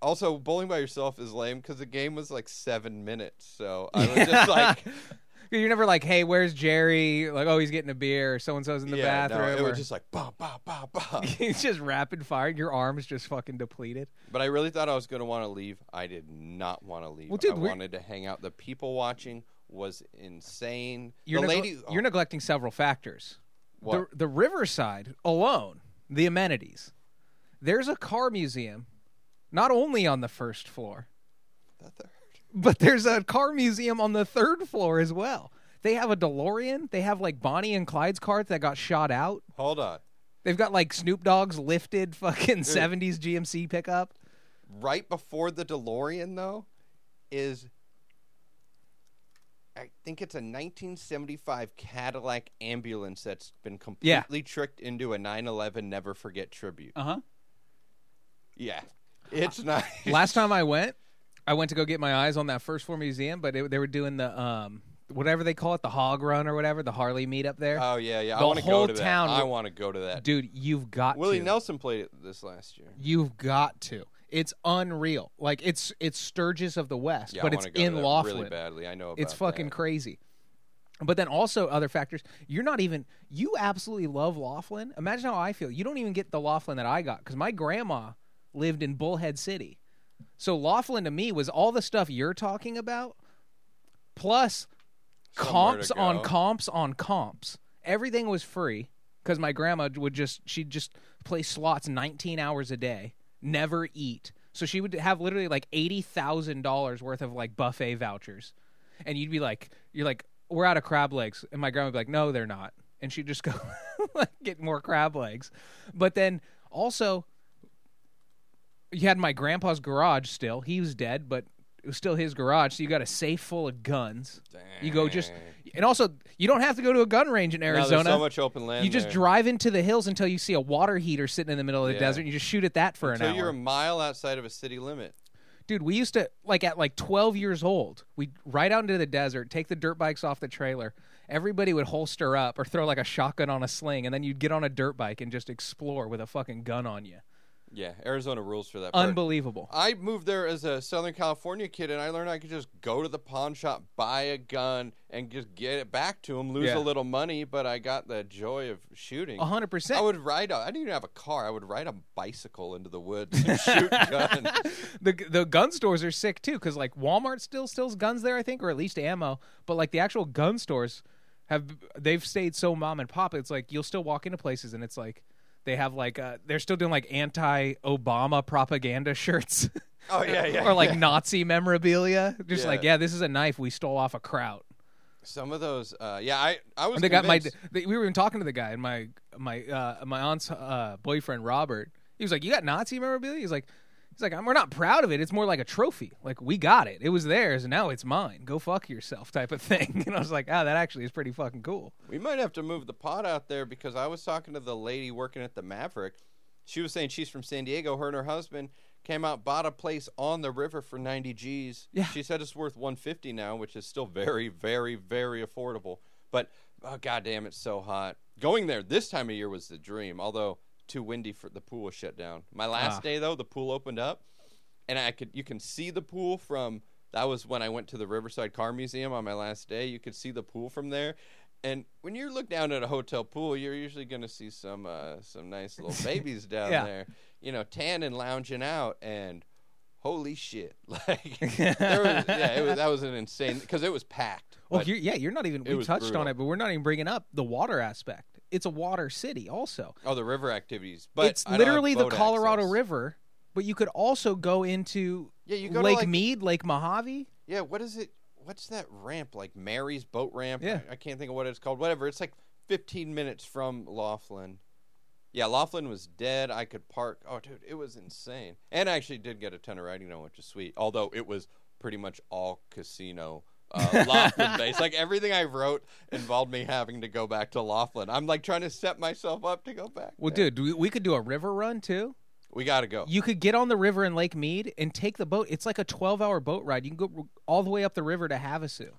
Also, bowling by yourself is lame because the game was like seven minutes. So I was just like, You're never like, hey, where's Jerry? Like, oh, he's getting a beer. So and so's in the yeah, no, bathroom. it or- was just like bah bah bah bah. He's just rapid fire. Your arms just fucking depleted. But I really thought I was going to want to leave. I did not want to leave. Well, dude, I we're- wanted to hang out. The people watching was insane. You're, the nego- lady, oh. you're neglecting several factors. What? The, the Riverside alone, the amenities. There's a car museum, not only on the first floor, That third. but there's a car museum on the third floor as well. They have a DeLorean. They have like Bonnie and Clyde's cars that got shot out. Hold on. They've got like Snoop Dogg's lifted fucking 70s GMC pickup. Right before the DeLorean, though, is I think it's a 1975 Cadillac ambulance that's been Yeah. completely tricked into a 9/11 Never Forget tribute. Uh huh. Yeah, it's nice. Last time I went, I went to go get my eyes on that first floor museum, but it, they were doing the um whatever they call it, the hog run or whatever, the Harley meet up there. Oh yeah, yeah. The I want to go to town that. I w- want to go to that. Dude, you've got Willie to. Nelson played it this last year. You've got to. It's unreal. Like it's it's Sturgis of the West, Yeah, but I it's in Laughlin. really badly. I know about it's fucking that. crazy. But then also other factors. You're not even. You absolutely love Laughlin. Imagine how I feel. You don't even get the Laughlin that I got because my grandma lived in Bullhead City. So Laughlin to me was all the stuff you're talking about, plus Somewhere comps on comps on comps. Everything was free because my grandma would just she'd just play slots 19 hours a day, never eat. So she would have literally like eighty thousand dollars worth of like buffet vouchers, and you'd be like, "You're like, we're out of crab legs," and my grandma would be like, "No, they're not," and she'd just go like, get more crab legs. But then also, you had my grandpa's garage still. He was dead, but it was still his garage. So you got a safe full of guns. You go just, and also you don't have to go to a gun range in Arizona. there's so much open land. you just there. drive into the hills until you see a water heater sitting in the middle of the Yeah. desert. And you just shoot at that for until an hour. Until you're a mile outside of a city limit. Dude, we used to like at like 12 years old. We'd ride out into the desert, take the dirt bikes off the trailer. Everybody would holster up or throw like a shotgun on a sling, and then you'd get on a dirt bike and just explore with a fucking gun on you. Yeah, Arizona rules for that. part. Unbelievable. I moved there as a Southern California kid, and I learned I could just go to the pawn shop, buy a gun, and just get it back to him, Lose Yeah. a little money, but I got the joy of shooting. A hundred I percent. would ride. A, I didn't even have a car. I would ride a bicycle into the woods and shoot guns. the the gun stores are sick too because like Walmart still stills guns there I think or at least ammo but like the actual gun stores have they've stayed so mom and pop it's like you'll still walk into places and it's like they have like uh they're still doing like anti-Obama propaganda shirts Oh yeah, yeah. or like yeah. Nazi memorabilia just Yeah. like yeah this is a knife we stole off a kraut some of those. Uh, yeah, I I was. and they got my they, we were even talking to the guy and my my uh my aunt's uh boyfriend Robert he was like you got Nazi memorabilia he's like like we're not proud of it it's more like a trophy like we got it it was theirs and now it's mine go fuck yourself type of thing and I was like ah that actually is pretty fucking cool We might have to move the pot out there because I was talking to the lady working at the Maverick. She was saying she's from San Diego. Her and her husband came out, bought a place on the river for 90 G's. Yeah. She said it's worth 150 now, which is still very, very, very affordable. But oh goddamn, it's so hot. Going there this time of year was the dream. Although too windy for the pool was shut down. My last Ah. day though, the pool opened up, and I could you can see the pool from. That was when I went to the Riverside Car Museum on my last day. You could see the pool from there. And when you look down at a hotel pool, you're usually going to see some uh, some nice little babies down Yeah. there, you know, tanning, lounging out, and holy shit, like there was, yeah, it was, that was an insane because it was packed. well you're, yeah you're not even we touched on it but we're not even bringing up the water aspect it's a water city also oh, the river activities, but it's I don't have literally the Colorado access. River but you could also go into Yeah, you go Lake like, Mead Lake Mojave Yeah, what is it? What's that ramp like? Mary's boat ramp? Yeah. I, I can't think of what it's called. Whatever. It's like 15 minutes from Laughlin. Yeah, Laughlin was dead. I could park. Oh, dude, it was insane. And I actually did get a ton of riding on, which is sweet. Although it was pretty much all casino. Uh, Laughlin based. Like everything I wrote involved me having to go back to Laughlin. I'm like trying to set myself up to go back. well there. dude we, we could do a river run too we got to go. You could get on the river in Lake Mead and take the boat. It's like a 12 hour boat ride. You can go all the way up the river to Havasu.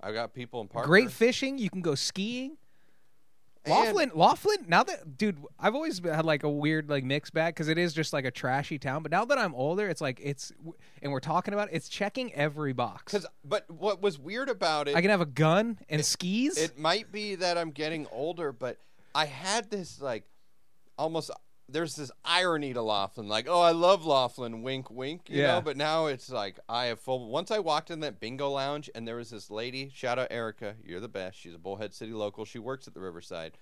I got people in Parker. Great fishing. You can go skiing. Laughlin, Laughlin. Now that, dude, I've always had like a weird like mixed bag because it is just like a trashy town. But now that I'm older, it's like it's, and we're talking about it, it's checking every box. Cause, but what was weird about it, I can have a gun and skis. it might be that I'm getting older, but I had this like almost there's this irony to Laughlin, like, oh, I love Laughlin, wink, wink, you Yeah. know. But now it's like I have full. Once I walked in that bingo lounge, and there was this lady. Shout out Erica, you're the best. She's a Bullhead City local. She works at the Riverside.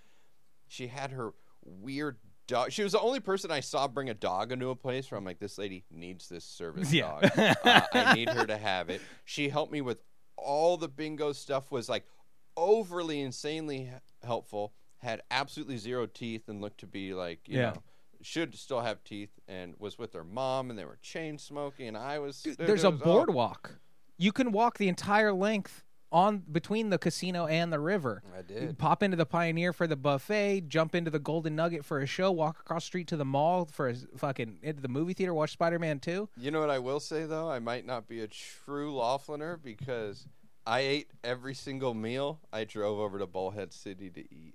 She had her weird dog. She was the only person I saw bring a dog into a place where I'm like, this lady needs this service Yeah. dog. uh, I need her to have it. She helped me with all the bingo stuff. Was like overly insanely helpful. Had absolutely zero teeth and looked to be like you Yeah. know should still have teeth and was with their mom and they were chain smoking and I was Dude, there's a was- oh. boardwalk. You can walk the entire length on between the casino and the river. I You did. pop into the Pioneer for the buffet, jump into the Golden Nugget for a show, walk across the street to the mall for a fucking into the movie theater, watch Spider Man Two. You know what I will say though? I might not be a true Laughliner because I ate every single meal I drove over to Bullhead City to eat.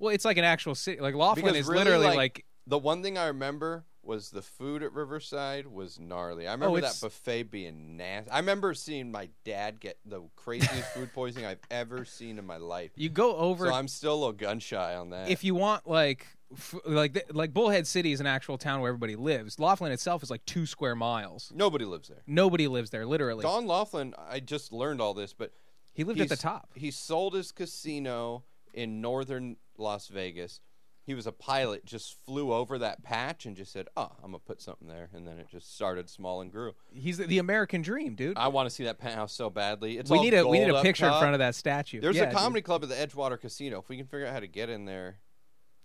Well, it's like an actual city. Like Laughlin Because is really, literally like, like, The one thing I remember was the food at Riverside was gnarly. I remember oh, that Oh, it's- buffet being nasty. I remember seeing my dad get the craziest food poisoning I've ever seen in my life. you go over So I'm still a little gun shy on that. if you want like f- like th- like Bullhead City is an actual town where everybody lives. Laughlin itself is like two square miles. Nobody lives there. Nobody lives there, literally. Don Laughlin, I just learned all this, but he lived at the top. He sold his casino in northern Las Vegas. He was a pilot, just flew over that patch and just said, "Oh, I'm gonna put something there," and then it just started small and grew. He's the, the American dream, dude. I want to see that penthouse so badly. It's we need a we need a picture in front of that statue. There's Yeah, a dude. comedy club at the Edgewater Casino. If we can figure out how to get in there,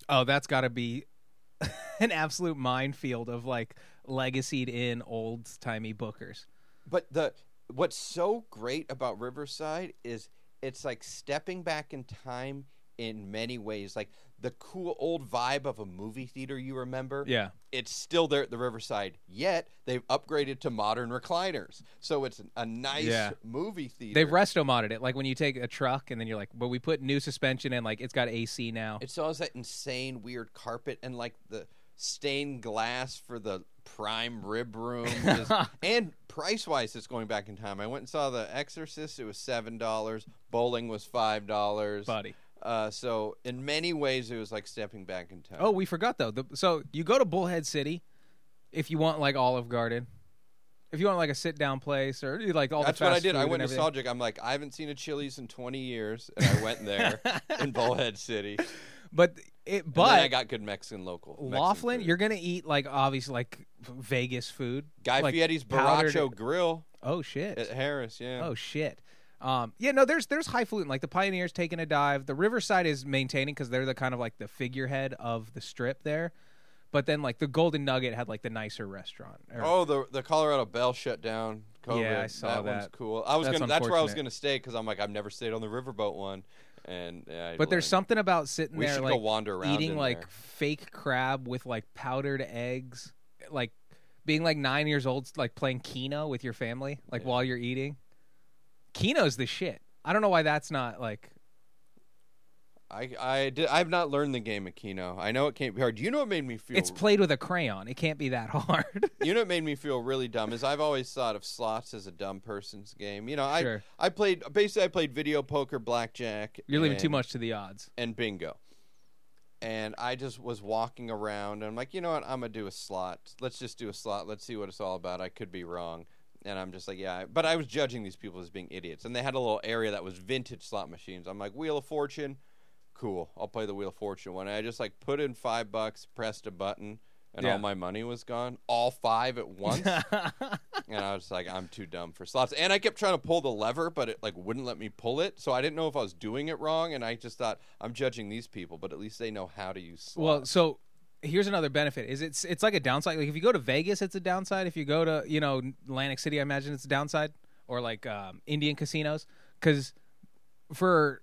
Oh, that's got to be an absolute minefield of like legacied in old timey bookers. But the what's so great about Riverside is it's like stepping back in time in many ways. Like the cool old vibe of a movie theater you remember. Yeah. It's still there at the Riverside. Yet they've upgraded to modern recliners, so it's a nice Yeah. movie theater. They've resto modded it. Like when you take a truck and then you're like, but we put new suspension in, like it's got AC now. It still has that insane weird carpet and like the stained glass for the prime rib room. is- and price wise, it's going back in time. I went and saw The Exorcist. It was seven dollars. Bowling was five dollars. Buddy. Uh, so in many ways, it was like stepping back in time. Oh, we forgot though. The, so you go to Bullhead City if you want like Olive Garden. If you want like a sit down place or like all the time, that's what I did. I went and nostalgic. I'm like, I haven't seen a Chili's in 20 years, and I went there in Bullhead City. But it But but I got good Mexican local. Mexican Laughlin, food. you're gonna eat like obviously like Vegas food. Guy like Fieri's Borracho Grill Oh shit. at Harrah's. Yeah. Oh shit. Um, yeah, no, there's there's highfalutin like the Pioneers taking a dive. The Riverside is maintaining because they're the kind of like the figurehead of the strip there. But then like the Golden Nugget had like the nicer restaurant. Or- Oh, the the Colorado Bell shut down. COVID. Yeah, I saw that. One's cool. I was That's gonna. That's where I was gonna stay because I'm like I've never stayed on the riverboat one, and yeah, but there's something about sitting We there like wander around eating like there. fake crab with like powdered eggs, like being like nine years old, like playing Keno with your family, like Yeah. while you're eating. Keno's the shit. I don't know why that's not like I I did. I've not learned the game of Keno. I know it can't be hard. Do You know what made me feel? it's played with a crayon. It can't be that hard. you know what made me feel really dumb is I've always thought of slots as a dumb person's game. You know, I Sure. I played basically I played video poker, blackjack. You're leaving too and- much to the odds. and bingo. And I just was walking around and I'm like, you know what, I'm gonna do a slot. Let's just do a slot. Let's see what it's all about. I could be wrong. And I'm just like, yeah. But I was judging these people as being idiots. And they had a little area that was vintage slot machines. I'm like, Wheel of Fortune, cool. I'll play the Wheel of Fortune one. And I just like put in five bucks, pressed a button, and Yeah. all my money was gone. All five at once. And I was like, I'm too dumb for slots. And I kept trying to pull the lever, but it like wouldn't let me pull it. So I didn't know if I was doing it wrong. And I just thought I'm judging these people, but at least they know how to use slots. Well, so here's another benefit: is it's it's like a downside. Like if you go to Vegas, it's a downside. If you go to you know Atlantic City, I imagine it's a downside, or like um, Indian casinos, because for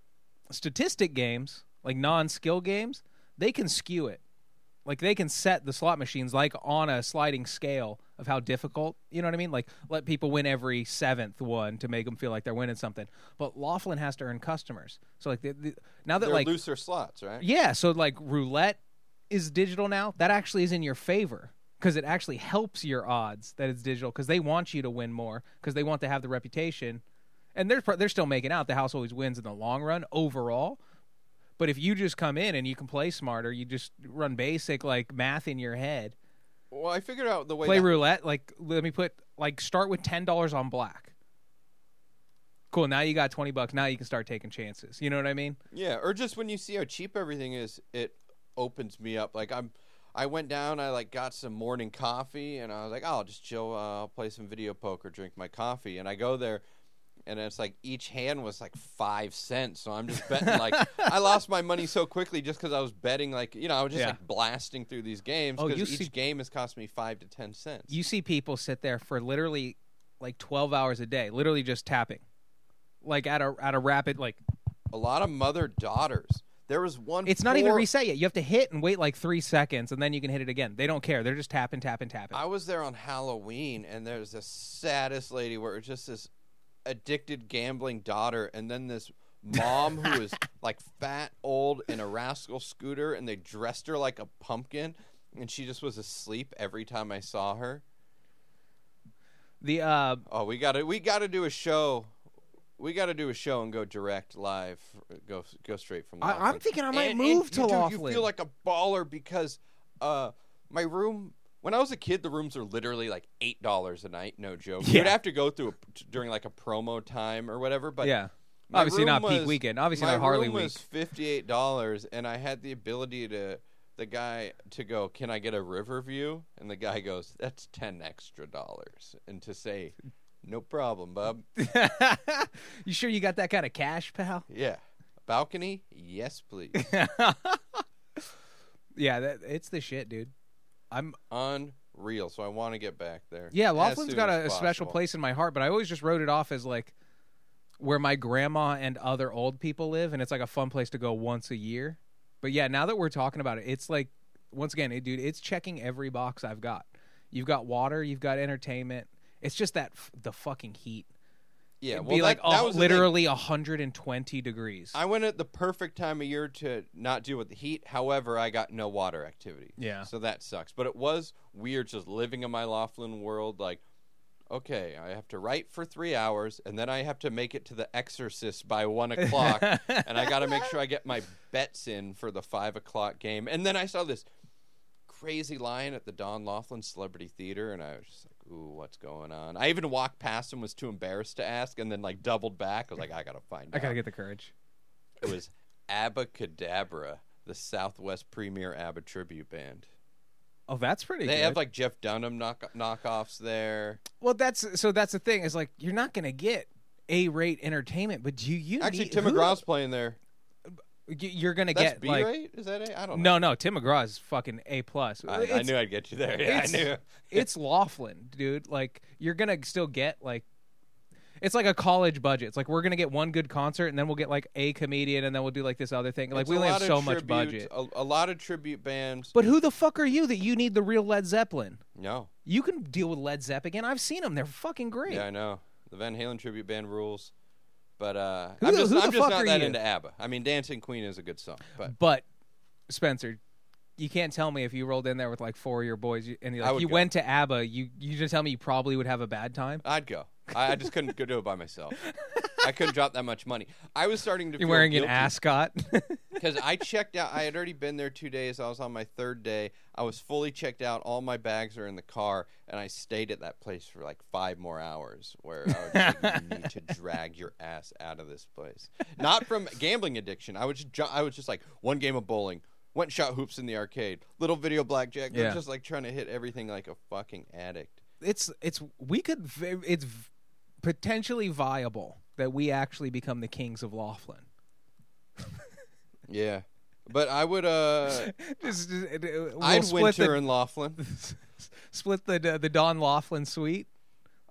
statistic games, like non-skill games, they can skew it. like they can set the slot machines like on a sliding scale of how difficult. You know what I mean? Like let people win every seventh one to make them feel like they're winning something. But Laughlin has to earn customers. So like the, the, now that They're like looser slots, right? yeah, so like roulette is digital now. That actually is in your favor because it actually helps your odds that it's digital because they want you to win more because they want to have the reputation. And they're they're still making out the house always wins in the long run overall. But if you just come in and you can play smarter, you just run basic like math in your head. Well, I figured out the way. Play that- roulette, like let me put like start with ten dollars on black. Cool. Now you got twenty bucks. Now you can start taking chances. You know what I mean? Yeah, or just when you see how cheap everything is, it opens me up. Like I'm, I went down, I like got some morning coffee, and I was like, oh, I'll just chill, uh, I'll play some video poker, drink my coffee, and I go there. And it's like each hand was like five cents, so I'm just betting. Like I lost my money so quickly just because I was betting. Like you know, I was just Yeah. like blasting through these games Oh, because you each see- game has cost me five to ten cents. you see people sit there for literally like 12 hours a day literally just tapping like at a at a rapid like a lot of mother daughters. There was one. it's not even reset yet you have to hit and wait like three seconds and then you can hit it again they don't care they're just tapping tapping tapping I was there on Halloween, and there's the saddest lady where it's just this addicted gambling daughter, and then this mom who is like fat, old, in a rascal scooter, and they dressed her like a pumpkin, and she just was asleep every time I saw her. the uh Oh, we gotta, we gotta do a show. We gotta do a show and go direct live. Go, go straight from. I, i'm thinking i might And- move and to you, do- laughlin You feel like a baller because uh, my room. When I was a kid, the rooms were literally like eight dollars a night. No joke. Yeah. You'd have to go through a, during like a promo time or whatever. But yeah obviously not room peak weekend obviously not harley room week was fifty eight dollars, and I had the ability to the guy to go. Can I get a river view? And the guy goes, "That's ten extra dollars." And to say, "No problem, bub." you sure you got that kind of cash pal Yeah. Balcony? Yes, please. yeah that, it's the shit dude i'm Unreal. So I want to get back there. Yeah, Laughlin's got a, a special place in my heart, but I always just wrote it off as like where my grandma and other old people live, and it's like a fun place to go once a year. But yeah, now that we're talking about it, it's like once again, it, dude, it's checking every box I've got. You've got water, you've got entertainment. It's just that f- the fucking heat. Yeah, It'd well, be like that, that was literally 120 degrees. I went at the perfect time of year to not deal with the heat. However, I got no water activity. Yeah. So that sucks. But it was weird just living in my Laughlin world. Like, okay, I have to write for three hours, and then I have to make it to The Exorcist by one o'clock, and I got to make sure I get my bets in for the five o'clock game. And then I saw this crazy line at the Don Laughlin Celebrity Theater, and I was just like, "Ooh, what's going on?" I even walked past and was too embarrassed to ask, and then like doubled back. I was like, "I gotta find I out." gotta get the courage. It was Abbacadabra, the Southwest Premier ABBA tribute band. Oh, that's pretty They good. have like Jeff Dunham knock- knockoffs there. well, that's so that's the thing is like you're not gonna get a rate entertainment, but do you Actually, need, Tim who- McGraw's playing there. You're gonna That's get B like rate? Is that A? I don't know. No, no, Tim McGraw is fucking A plus. I, I It's- knew I'd get you there. Yeah, I it's, knew. it's Laughlin, dude. Like you're gonna still get like it's like a college budget. It's like we're gonna get one good concert and then we'll get like a comedian and then we'll do like this other thing. Like It's we a only have lot so of much budget. A, a lot of tribute bands. But who the fuck are you that you need the real Led Zeppelin? no. You can deal with Led Zeppelin. I've seen them. They're fucking great. Yeah, I know. The Van Halen tribute band rules. But uh, Who I'm the- just, who I'm the just fuck not are that you? into ABBA. I mean, Dancing Queen is a good song, but But Spencer, you can't tell me if you rolled in there with like four of your boys you- and you're I like would you go. went to ABBA. You you just tell me you probably would have a bad time. I'd go. I, I just couldn't go do it by myself. I couldn't drop that much money. I was starting to You're feel wearing guilty. an ascot. because I checked out. I had already been there two days. I was on my third day. I was fully checked out. All my bags are in the car, and I stayed at that place for like five more hours. Where I was like, you need to drag your ass out of this place. Not from gambling addiction. I was just, I was just like one game of bowling. Went and shot hoops in the arcade. Little video blackjack. Yeah. just like trying to hit everything like a fucking addict. it's it's we could it's potentially viable that we actually become the kings of Laughlin. Yeah, but I would. uh Just, uh, uh, we'll I'd winter the, in Laughlin. split the the Don Laughlin suite,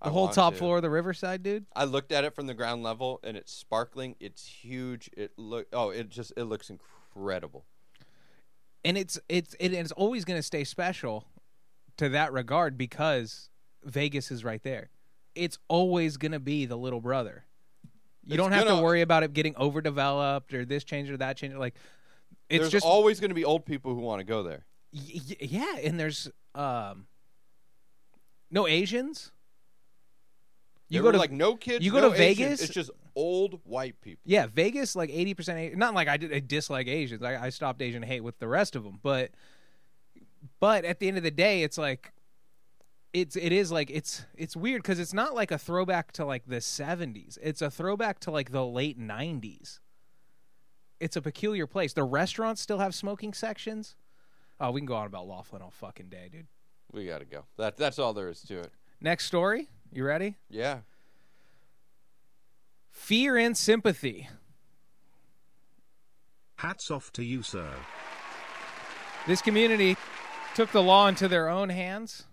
the I whole top to. floor of the Riverside, dude. I looked at it from the ground level, and it's sparkling. It's huge. It look. Oh, it just it looks incredible. and it's it's it, it's always going to stay special to that regard because Vegas is right there. It's always going to be the little brother. You It's don't have to gonna- worry about it getting overdeveloped or this change or that change. Like it's There's just always going to be old people who want to go there. Y- y- yeah, and there's um no Asians. You There go to like no kids. you go no to Asians, Vegas? It's just old white people. yeah, Vegas like eighty percent. Not like I did I dislike Asians. I, I stopped Asian hate with the rest of them, but but at the end of the day, it's like it's it is like it's it's weird because it's not like a throwback to like the seventies. It's a throwback to like the late nineties. It's a peculiar place. The restaurants still have smoking sections. Oh, we can go on about Laughlin all fucking day, dude. We got to go. That that's all there is to it. Next story. You ready? Yeah. Fear and sympathy. Hats off to you, sir. This community took the law into their own hands,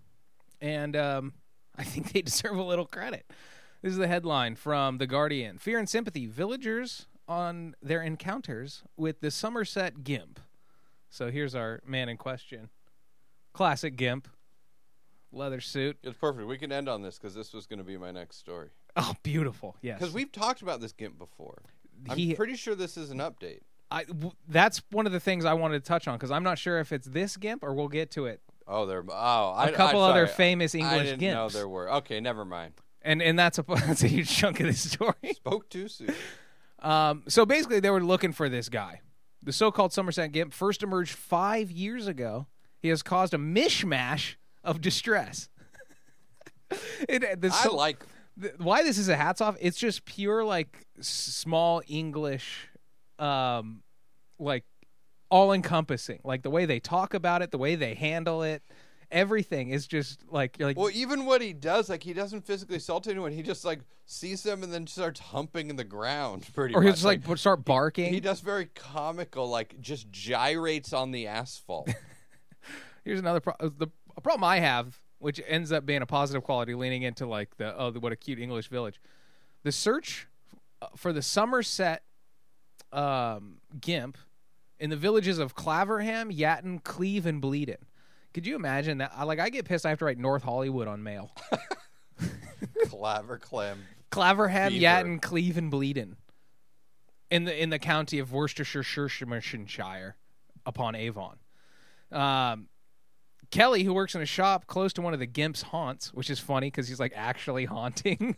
and um, I think they deserve a little credit. This is the headline from The Guardian Fear and sympathy. Villagers on their encounters with the Somerset Gimp. So here's our man in question classic Gimp, leather suit. It's perfect. We can end on this because this was going to be my next story. Oh, beautiful. Yes. Because we've talked about this GIMP before. I'm pretty sure this is an update. I, w- that's one of the things I wanted to touch on because I'm not sure if it's this Gimp or we'll get to it. Oh, there. Oh, I, A couple I'm other famous I English didn't know there were. Okay, never mind. And and that's a that's a huge chunk of this story. Spoke too soon. Um, so basically, they were looking for this guy. The so-called Somerset Gimp first emerged five years ago. He has caused a mishmash of distress. it, the I like. the, why this is a hats off. It's just pure like small English, um, like all encompassing. Like the way they talk about it, the way they handle it, everything is just like you're like Well, even what he does, like he doesn't physically assault anyone. He just like sees them and then starts humping in the ground. Pretty or much. he'll just like, start barking. he does very comical, like just gyrates on the asphalt. Here's another pro- the a problem I have, which ends up being a positive quality, leaning into like the oh what a cute English village. The search uh, for the Somerset um, Gimp in the villages of Claverham, Yatton, Cleeve, and Bleadon. Could you imagine that? I- Like I get pissed. I have to write North Hollywood on mail. Claver clam. Claverham, Beaver. Yatton, Cleeve, and Bleadon. In the in the county of Worcestershire, Shire, upon Avon. Um, Kelly, who works in a shop close to one of the Gimp's haunts, which is funny because he's like actually haunting.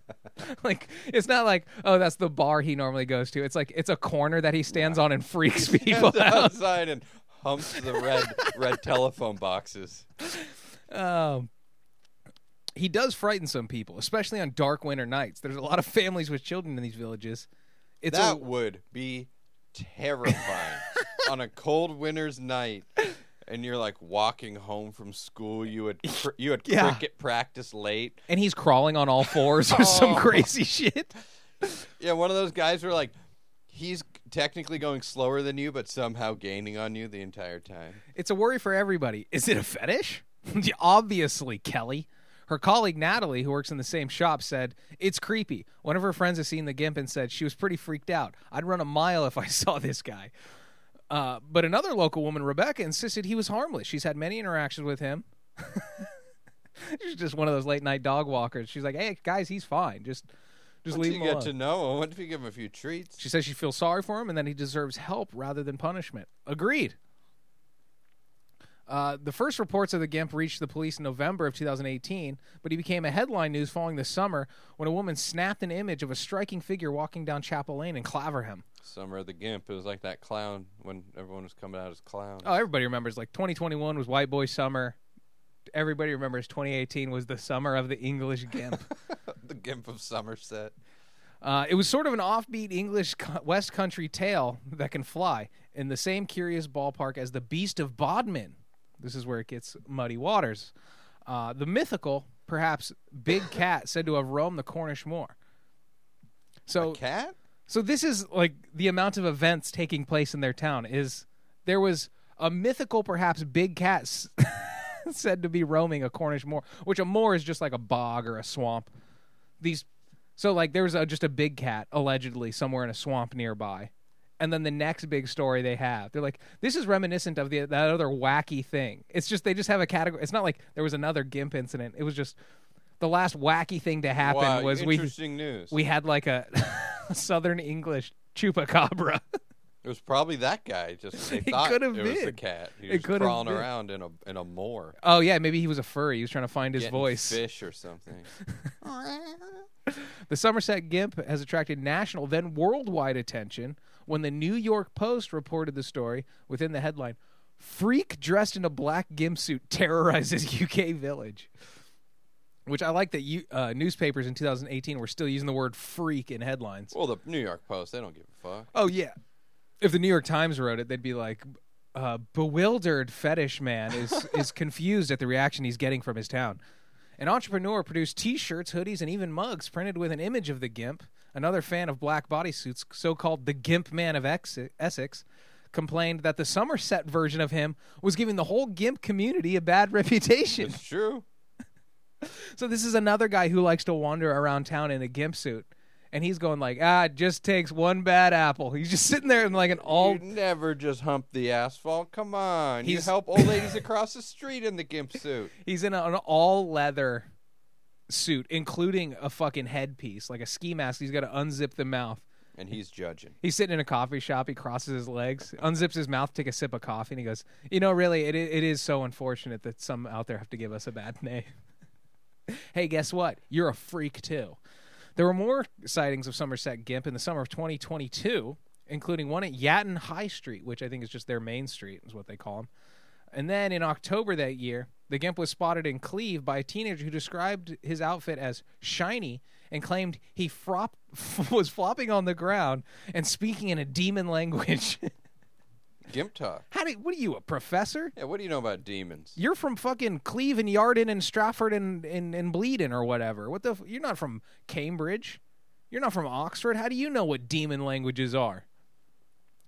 like it's not like oh that's the bar he normally goes to. It's like it's a corner that he stands on and freaks people out. outside and humps the red red telephone boxes. Um, he does frighten some people, especially on dark winter nights. There's a lot of families with children in these villages. It's a, that would be terrifying on a cold winter's night. And you're like walking home from school. You had cr- you had Yeah. cricket practice late. and he's crawling on all fours or some Oh. crazy shit. Yeah, one of those guys where like he's technically going slower than you, but somehow gaining on you the entire time. It's a worry for everybody. Is it a fetish? Obviously, Kelly. Her colleague Natalie, who works in the same shop, said it's creepy. One of her friends has seen the gimp and said she was pretty freaked out. I'd run a mile if I saw this guy. Uh, but another local woman, Rebecca, insisted he was harmless. She's had many interactions with him. She's just one of those late night dog walkers. She's like, "Hey guys, he's fine. Just, just Once leave you him get to know him, what if you give him a few treats? She says she feels sorry for him and that he deserves help rather than punishment. Agreed. Uh, the first reports of the GIMP reached the police in November of 2018, but he became a headline news following the summer when a woman snapped an image of a striking figure walking down Chapel Lane in Claverham. Summer of the Gimp. It was like that clown when everyone was coming out as clowns. Oh, everybody remembers like 2021 was White Boy Summer. Everybody remembers 2018 was the summer of the English GIMP. the Gimp of Somerset. Uh, it was sort of an offbeat English co- West Country tale that can fly in the same curious ballpark as the Beast of Bodmin. This is where it gets muddy waters. Uh, the mythical, perhaps, big cat said to have roamed the Cornish moor. So, A cat? so this is like the amount of events taking place in their town. Is there was a mythical, perhaps, big cat s- said to be roaming a Cornish moor, which a moor is just like a bog or a swamp. These, so like there was a, just a big cat allegedly somewhere in a swamp nearby, and then the next big story they have, they're like, "This is reminiscent of the that other wacky thing." It's just they just have a category. It's not like there was another GIMP incident. It was just the last wacky thing to happen Wow, was we news. we had like a Southern English chupacabra. it was probably that guy. Just they It thought could have it was the cat. He was could have crawling been. around in a in a moor, oh yeah, maybe he was a furry. He was trying to find his getting voice. fish or something. The Somerset Gimp has attracted national, then worldwide attention when the New York Post reported the story within the headline Freak dressed in a black gimp suit terrorizes UK village. Which I like that you, uh, newspapers in 2018 were still using the word freak in headlines. well, the New York Post, they don't give a fuck. Oh, yeah. If the New York Times wrote it, they'd be like, uh, bewildered fetish man is, is confused at the reaction he's getting from his town. An entrepreneur produced T-shirts, hoodies, and even mugs printed with an image of the Gimp. Another fan of black bodysuits, so-called the Gimp Man of Ex- Essex, complained that the Somerset version of him was giving the whole Gimp community a bad reputation. It's true. so this is another guy who likes to wander around town in a Gimp suit, and he's going like, "Ah, it just takes one bad apple." He's just sitting there in like an all you never just hump the asphalt. Come on, you He's- help old ladies across the street in the gimp suit. He's in an all leather suit, including a fucking headpiece, like a ski mask. He's got to unzip the mouth. And he's judging. He's sitting in a coffee shop. He crosses his legs, unzips his mouth, take a sip of coffee, and he goes, "You know, really, it it is so unfortunate that some out there have to give us a bad name." hey, guess what? You're a freak too. There were more sightings of Somerset Gimp in the summer of 2022, including one at Yatton High Street, which I think is just their main street, is what they call them. And then in October that year, the Gimp was spotted in Cleeve by a teenager who described his outfit as shiny and claimed he frop- was flopping on the ground and speaking in a demon language. Gimp talk. How do what are you, a professor? Yeah, what do you know about demons? You're from fucking Cleeve and Yarden and Stratford and, and, and Bleadon or whatever. What the? f- You're not from Cambridge. You're not from Oxford. How do you know what demon languages are?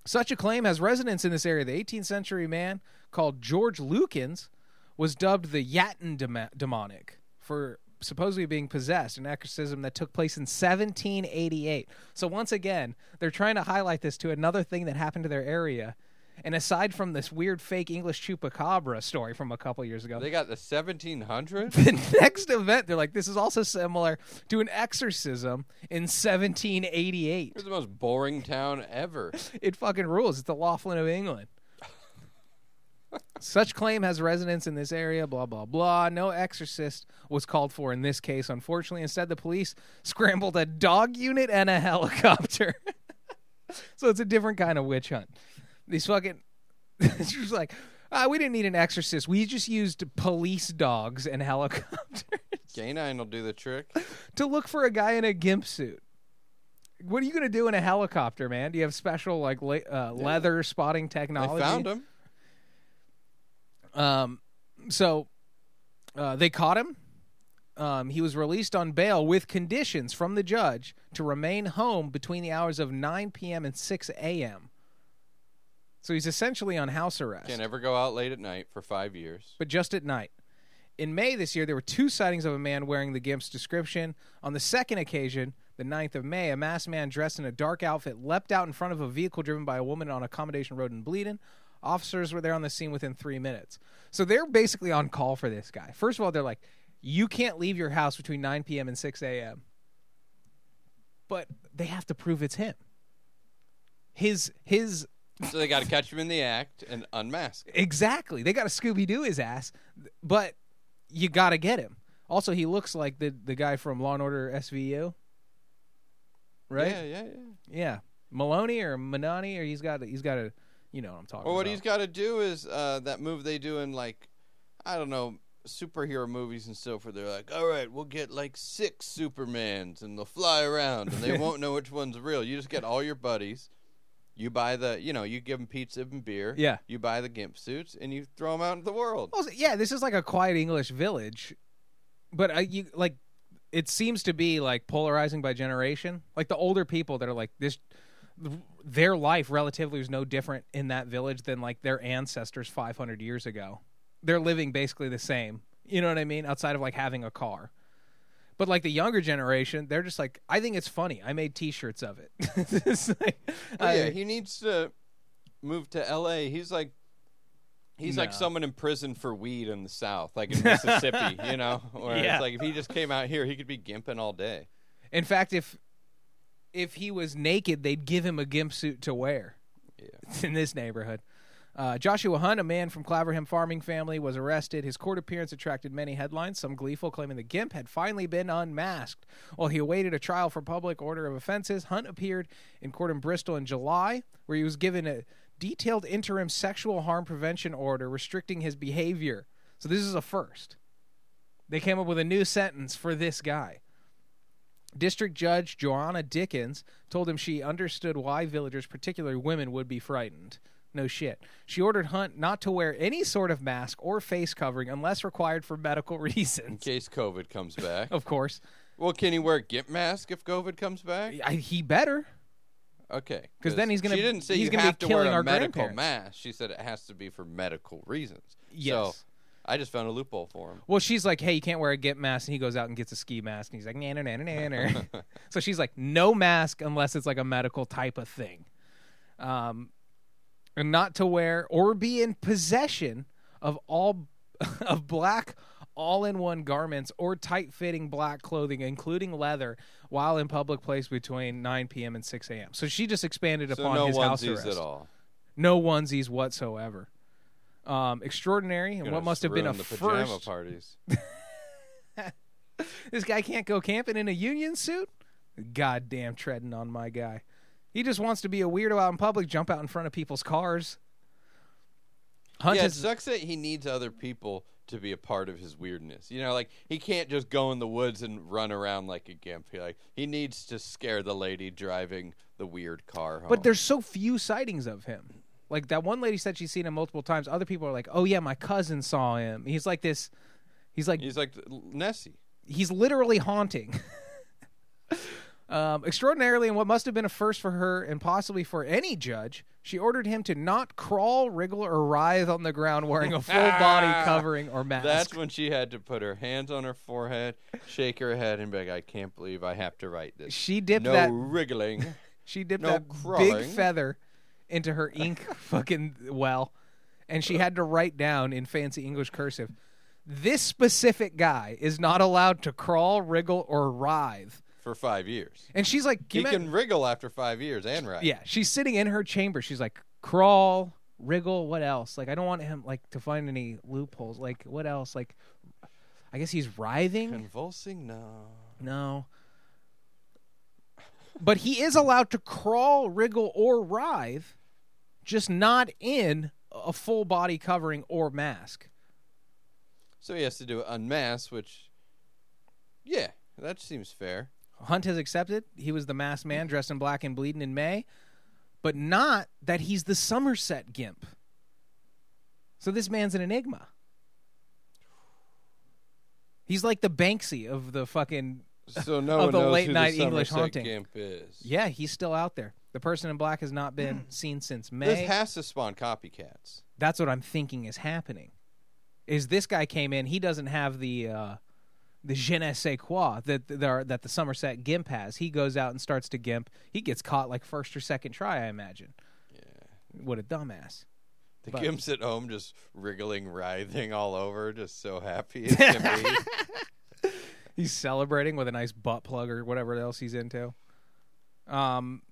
Such a claim has resonance in this area. The 18th century man called George Lukins was dubbed the Yatton dema- demonic for supposedly being possessed, an exorcism that took place in 1788. So once again, they're trying to highlight this to another thing that happened to their area. And aside from this weird fake English chupacabra story from a couple years ago, They got the 1700s? the next event, they're like, this is also similar to an exorcism in 1788. It's the most boring town ever. It fucking rules. It's the Laughlin of England. Such claim has resonance in this area, blah, blah, blah. No exorcist was called for in this case, unfortunately. Instead, the police scrambled a dog unit and a helicopter. so it's a different kind of witch hunt. These fucking. it's just like, ah, we didn't need an exorcist. We just used police dogs and helicopters Canine will do the trick. to look for a guy in a gimp suit. What are you going to do in a helicopter, man? Do you have special like le- uh, leather spotting They technology? found him. Um, so uh, they caught him. Um, he was released on bail with conditions from the judge to remain home between the hours of 9 p.m. and 6 a.m. So he's essentially on house arrest, Can't ever go out late at night for five years. but just at night. In May this year, there were two sightings of a man wearing the Gimp's description. On the second occasion, the 9th of May, a masked man dressed in a dark outfit leapt out in front of a vehicle driven by a woman on Accommodation Road in Bleadon. Officers were there on the scene within three minutes. So they're basically on call for this guy. First of all, they're like, you can't leave your house between 9 p.m. and 6 a.m. But they have to prove it's him. His his So they got to catch him in the act and unmask. Exactly. They got to Scooby Doo his ass, but you got to get him. Also, he looks like the the guy from Law and Order SVU, right? Yeah, yeah, yeah. Yeah. Maloney or Manani, or he's got a, he's got a, you know what I'm talking what about. he's got to do is uh, that move they do in like, I don't know, superhero movies and stuff where they're like, all right, we'll get like six Supermans and they'll fly around and they won't know which one's real. You just get all your buddies. You buy the, you know, you give them pizza and beer. Yeah. You buy the gimp suits and you throw them out into the world. Also, yeah, this is like a quiet English village, but uh, you like it seems to be like polarizing by generation. Like the older people that are like this, their life relatively was no different in that village than like their ancestors 500 years ago. They're living basically the same. You know what I mean? Outside of like having a car. But like the younger generation, they're just like, I think it's funny. I made T-shirts of it. Like, Oh, I- yeah, he needs to move to L.A. He's like, he's like someone in prison for weed in the South, like in Mississippi. you know, where Yeah. it's like if he just came out here, he could be gimping all day. in fact, if if he was naked, they'd give him a gimp suit to wear. Yeah. in this neighborhood. Uh, Joshua Hunt, a man from Claverham farming family, was arrested. His court appearance attracted many headlines, some gleeful, claiming the Gimp had finally been unmasked. While he awaited a trial for public order of offenses, Hunt appeared in court in Bristol in July, where he was given a detailed interim sexual harm prevention order restricting his behavior. So this is a first. They came up with a new sentence for this guy. District Judge Joanna Dickens told him she understood why villagers, particularly women, would be frightened. No shit. She ordered Hunt not to wear any sort of mask or face covering unless required for medical reasons. In reasons. case COVID comes back. Of course. Well, can he wear a gimp mask if COVID comes back? I, he better. Okay, 'Cause then he's gonna- She didn't say he's you gonna be have to killing wear a our medical grandparents. mask. She said it has to be for medical reasons. Yes. I just found a loophole for him. Well, she's like, hey, you can't wear a Gimp mask. And he goes out and gets a ski mask. And he's like, nah, nah, nah, nah, so she's like, no mask unless it's like a medical type of thing. Um, and not to wear or be in possession of all of black all-in-one garments or tight-fitting black clothing, including leather, while in public place between 9 p.m. and 6 a.m. So she just expanded So upon no his house onesies arrest. at all. No onesies whatsoever. Um, extraordinary, and what must have been a the pajama first. parties. This guy can't go camping in a union suit? Goddamn treading on my guy. He just wants to be a weirdo out in public, jump out in front of people's cars. Hunt yeah, it sucks that he needs other people to be a part of his weirdness. You know, like he can't just go in the woods and run around like a gimp. He like he needs to scare the lady driving the weird car home. but there's so few sightings of him. Like that one lady said she's seen him multiple times. Other people are like, "Oh yeah, my cousin saw him." He's like this. He's like he's like Nessie. he's literally haunting. um, extraordinarily, and what must have been a first for her and possibly for any judge, she ordered him to not crawl, wriggle, or writhe on the ground wearing a full body covering or mask. That's when she had to put her hands on her forehead, shake her head, and be like, "I can't believe I have to write this." she dipped no that. wriggling. She dipped no that big feather into her ink fucking well, and she had to write down in fancy English cursive. This specific guy is not allowed to crawl, wriggle, or writhe. for five years. And she's like, He "You meant- can wriggle after five years and write. Yeah, she's sitting in her chamber. She's like, crawl, wriggle, what else? Like, I don't want him like to find any loopholes. Like, what else? Like, I guess he's writhing. Convulsing? No. No. But he is allowed to crawl, wriggle, or writhe, just not in a full body covering or mask. So he has to do it unmasked, which, yeah, that seems fair. Hunt has accepted. He was the masked man dressed in black and bleeding in May, but not that he's the Somerset Gimp. So this man's an enigma. He's like the Banksy of the fucking. So no Of one the knows late night English Somerset haunting. Gimp is. Yeah, he's still out there. The person in black has not been seen since May. This has to spawn copycats. That's what I'm thinking is happening. Is this guy came in? He doesn't have the uh, the je ne sais quoi that the, that the Somerset Gimp has. He goes out and starts to gimp. He gets caught like first or second try, I imagine. Yeah. What a dumbass. The But- Gimp's at home just wriggling, writhing all over, just so happy as can be. He's celebrating with a nice butt plug or whatever else he's into. Um,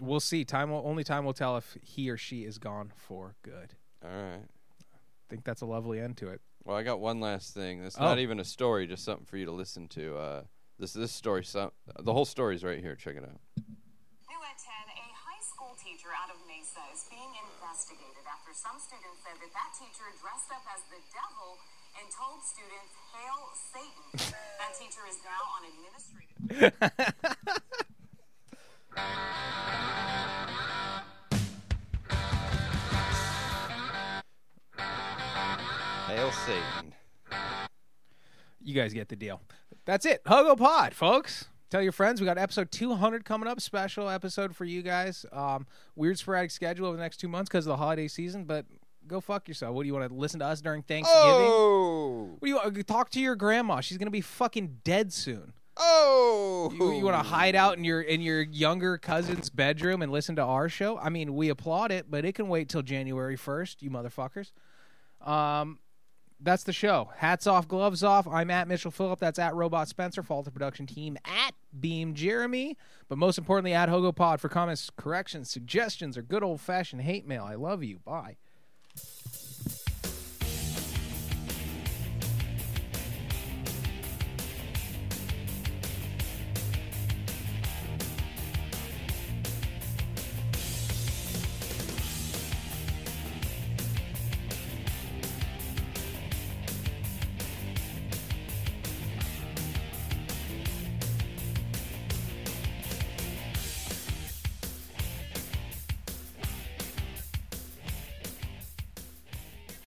we'll see. Time will only time will tell if he or she is gone for good. All right. I think that's a lovely end to it. Well, I got one last thing. It's Oh. not even a story, just something for you to listen to. Uh, this this story, some, the whole story's right here. Check it out. New at 10, a high school teacher out of Mesa is being investigated after some students said that that teacher dressed up as the devil and told students, Hail Satan. that teacher is now on administrative. Hail Satan. You guys get the deal. That's it. Hogo Pod, folks. Tell your friends. We got episode 200 coming up. Special episode for you guys. Um, weird sporadic schedule over the next two months because of the holiday season, but Go fuck yourself. What do you want to listen to us during Thanksgiving? Oh, What do you want? Talk to your grandma. She's gonna be fucking dead soon. Oh. You, you want to hide out in your in your younger cousin's bedroom and listen to our show? I mean, we applaud it, but it can wait till January first, you motherfuckers. Um, that's the show. Hats off, gloves off. I'm at Mitchell Fillup. That's at Robot Spencer. Follow the production team at Beam Jeremy. But most importantly, at Hogo Pod for comments, corrections, suggestions, or good old fashioned hate mail. I love you. Bye.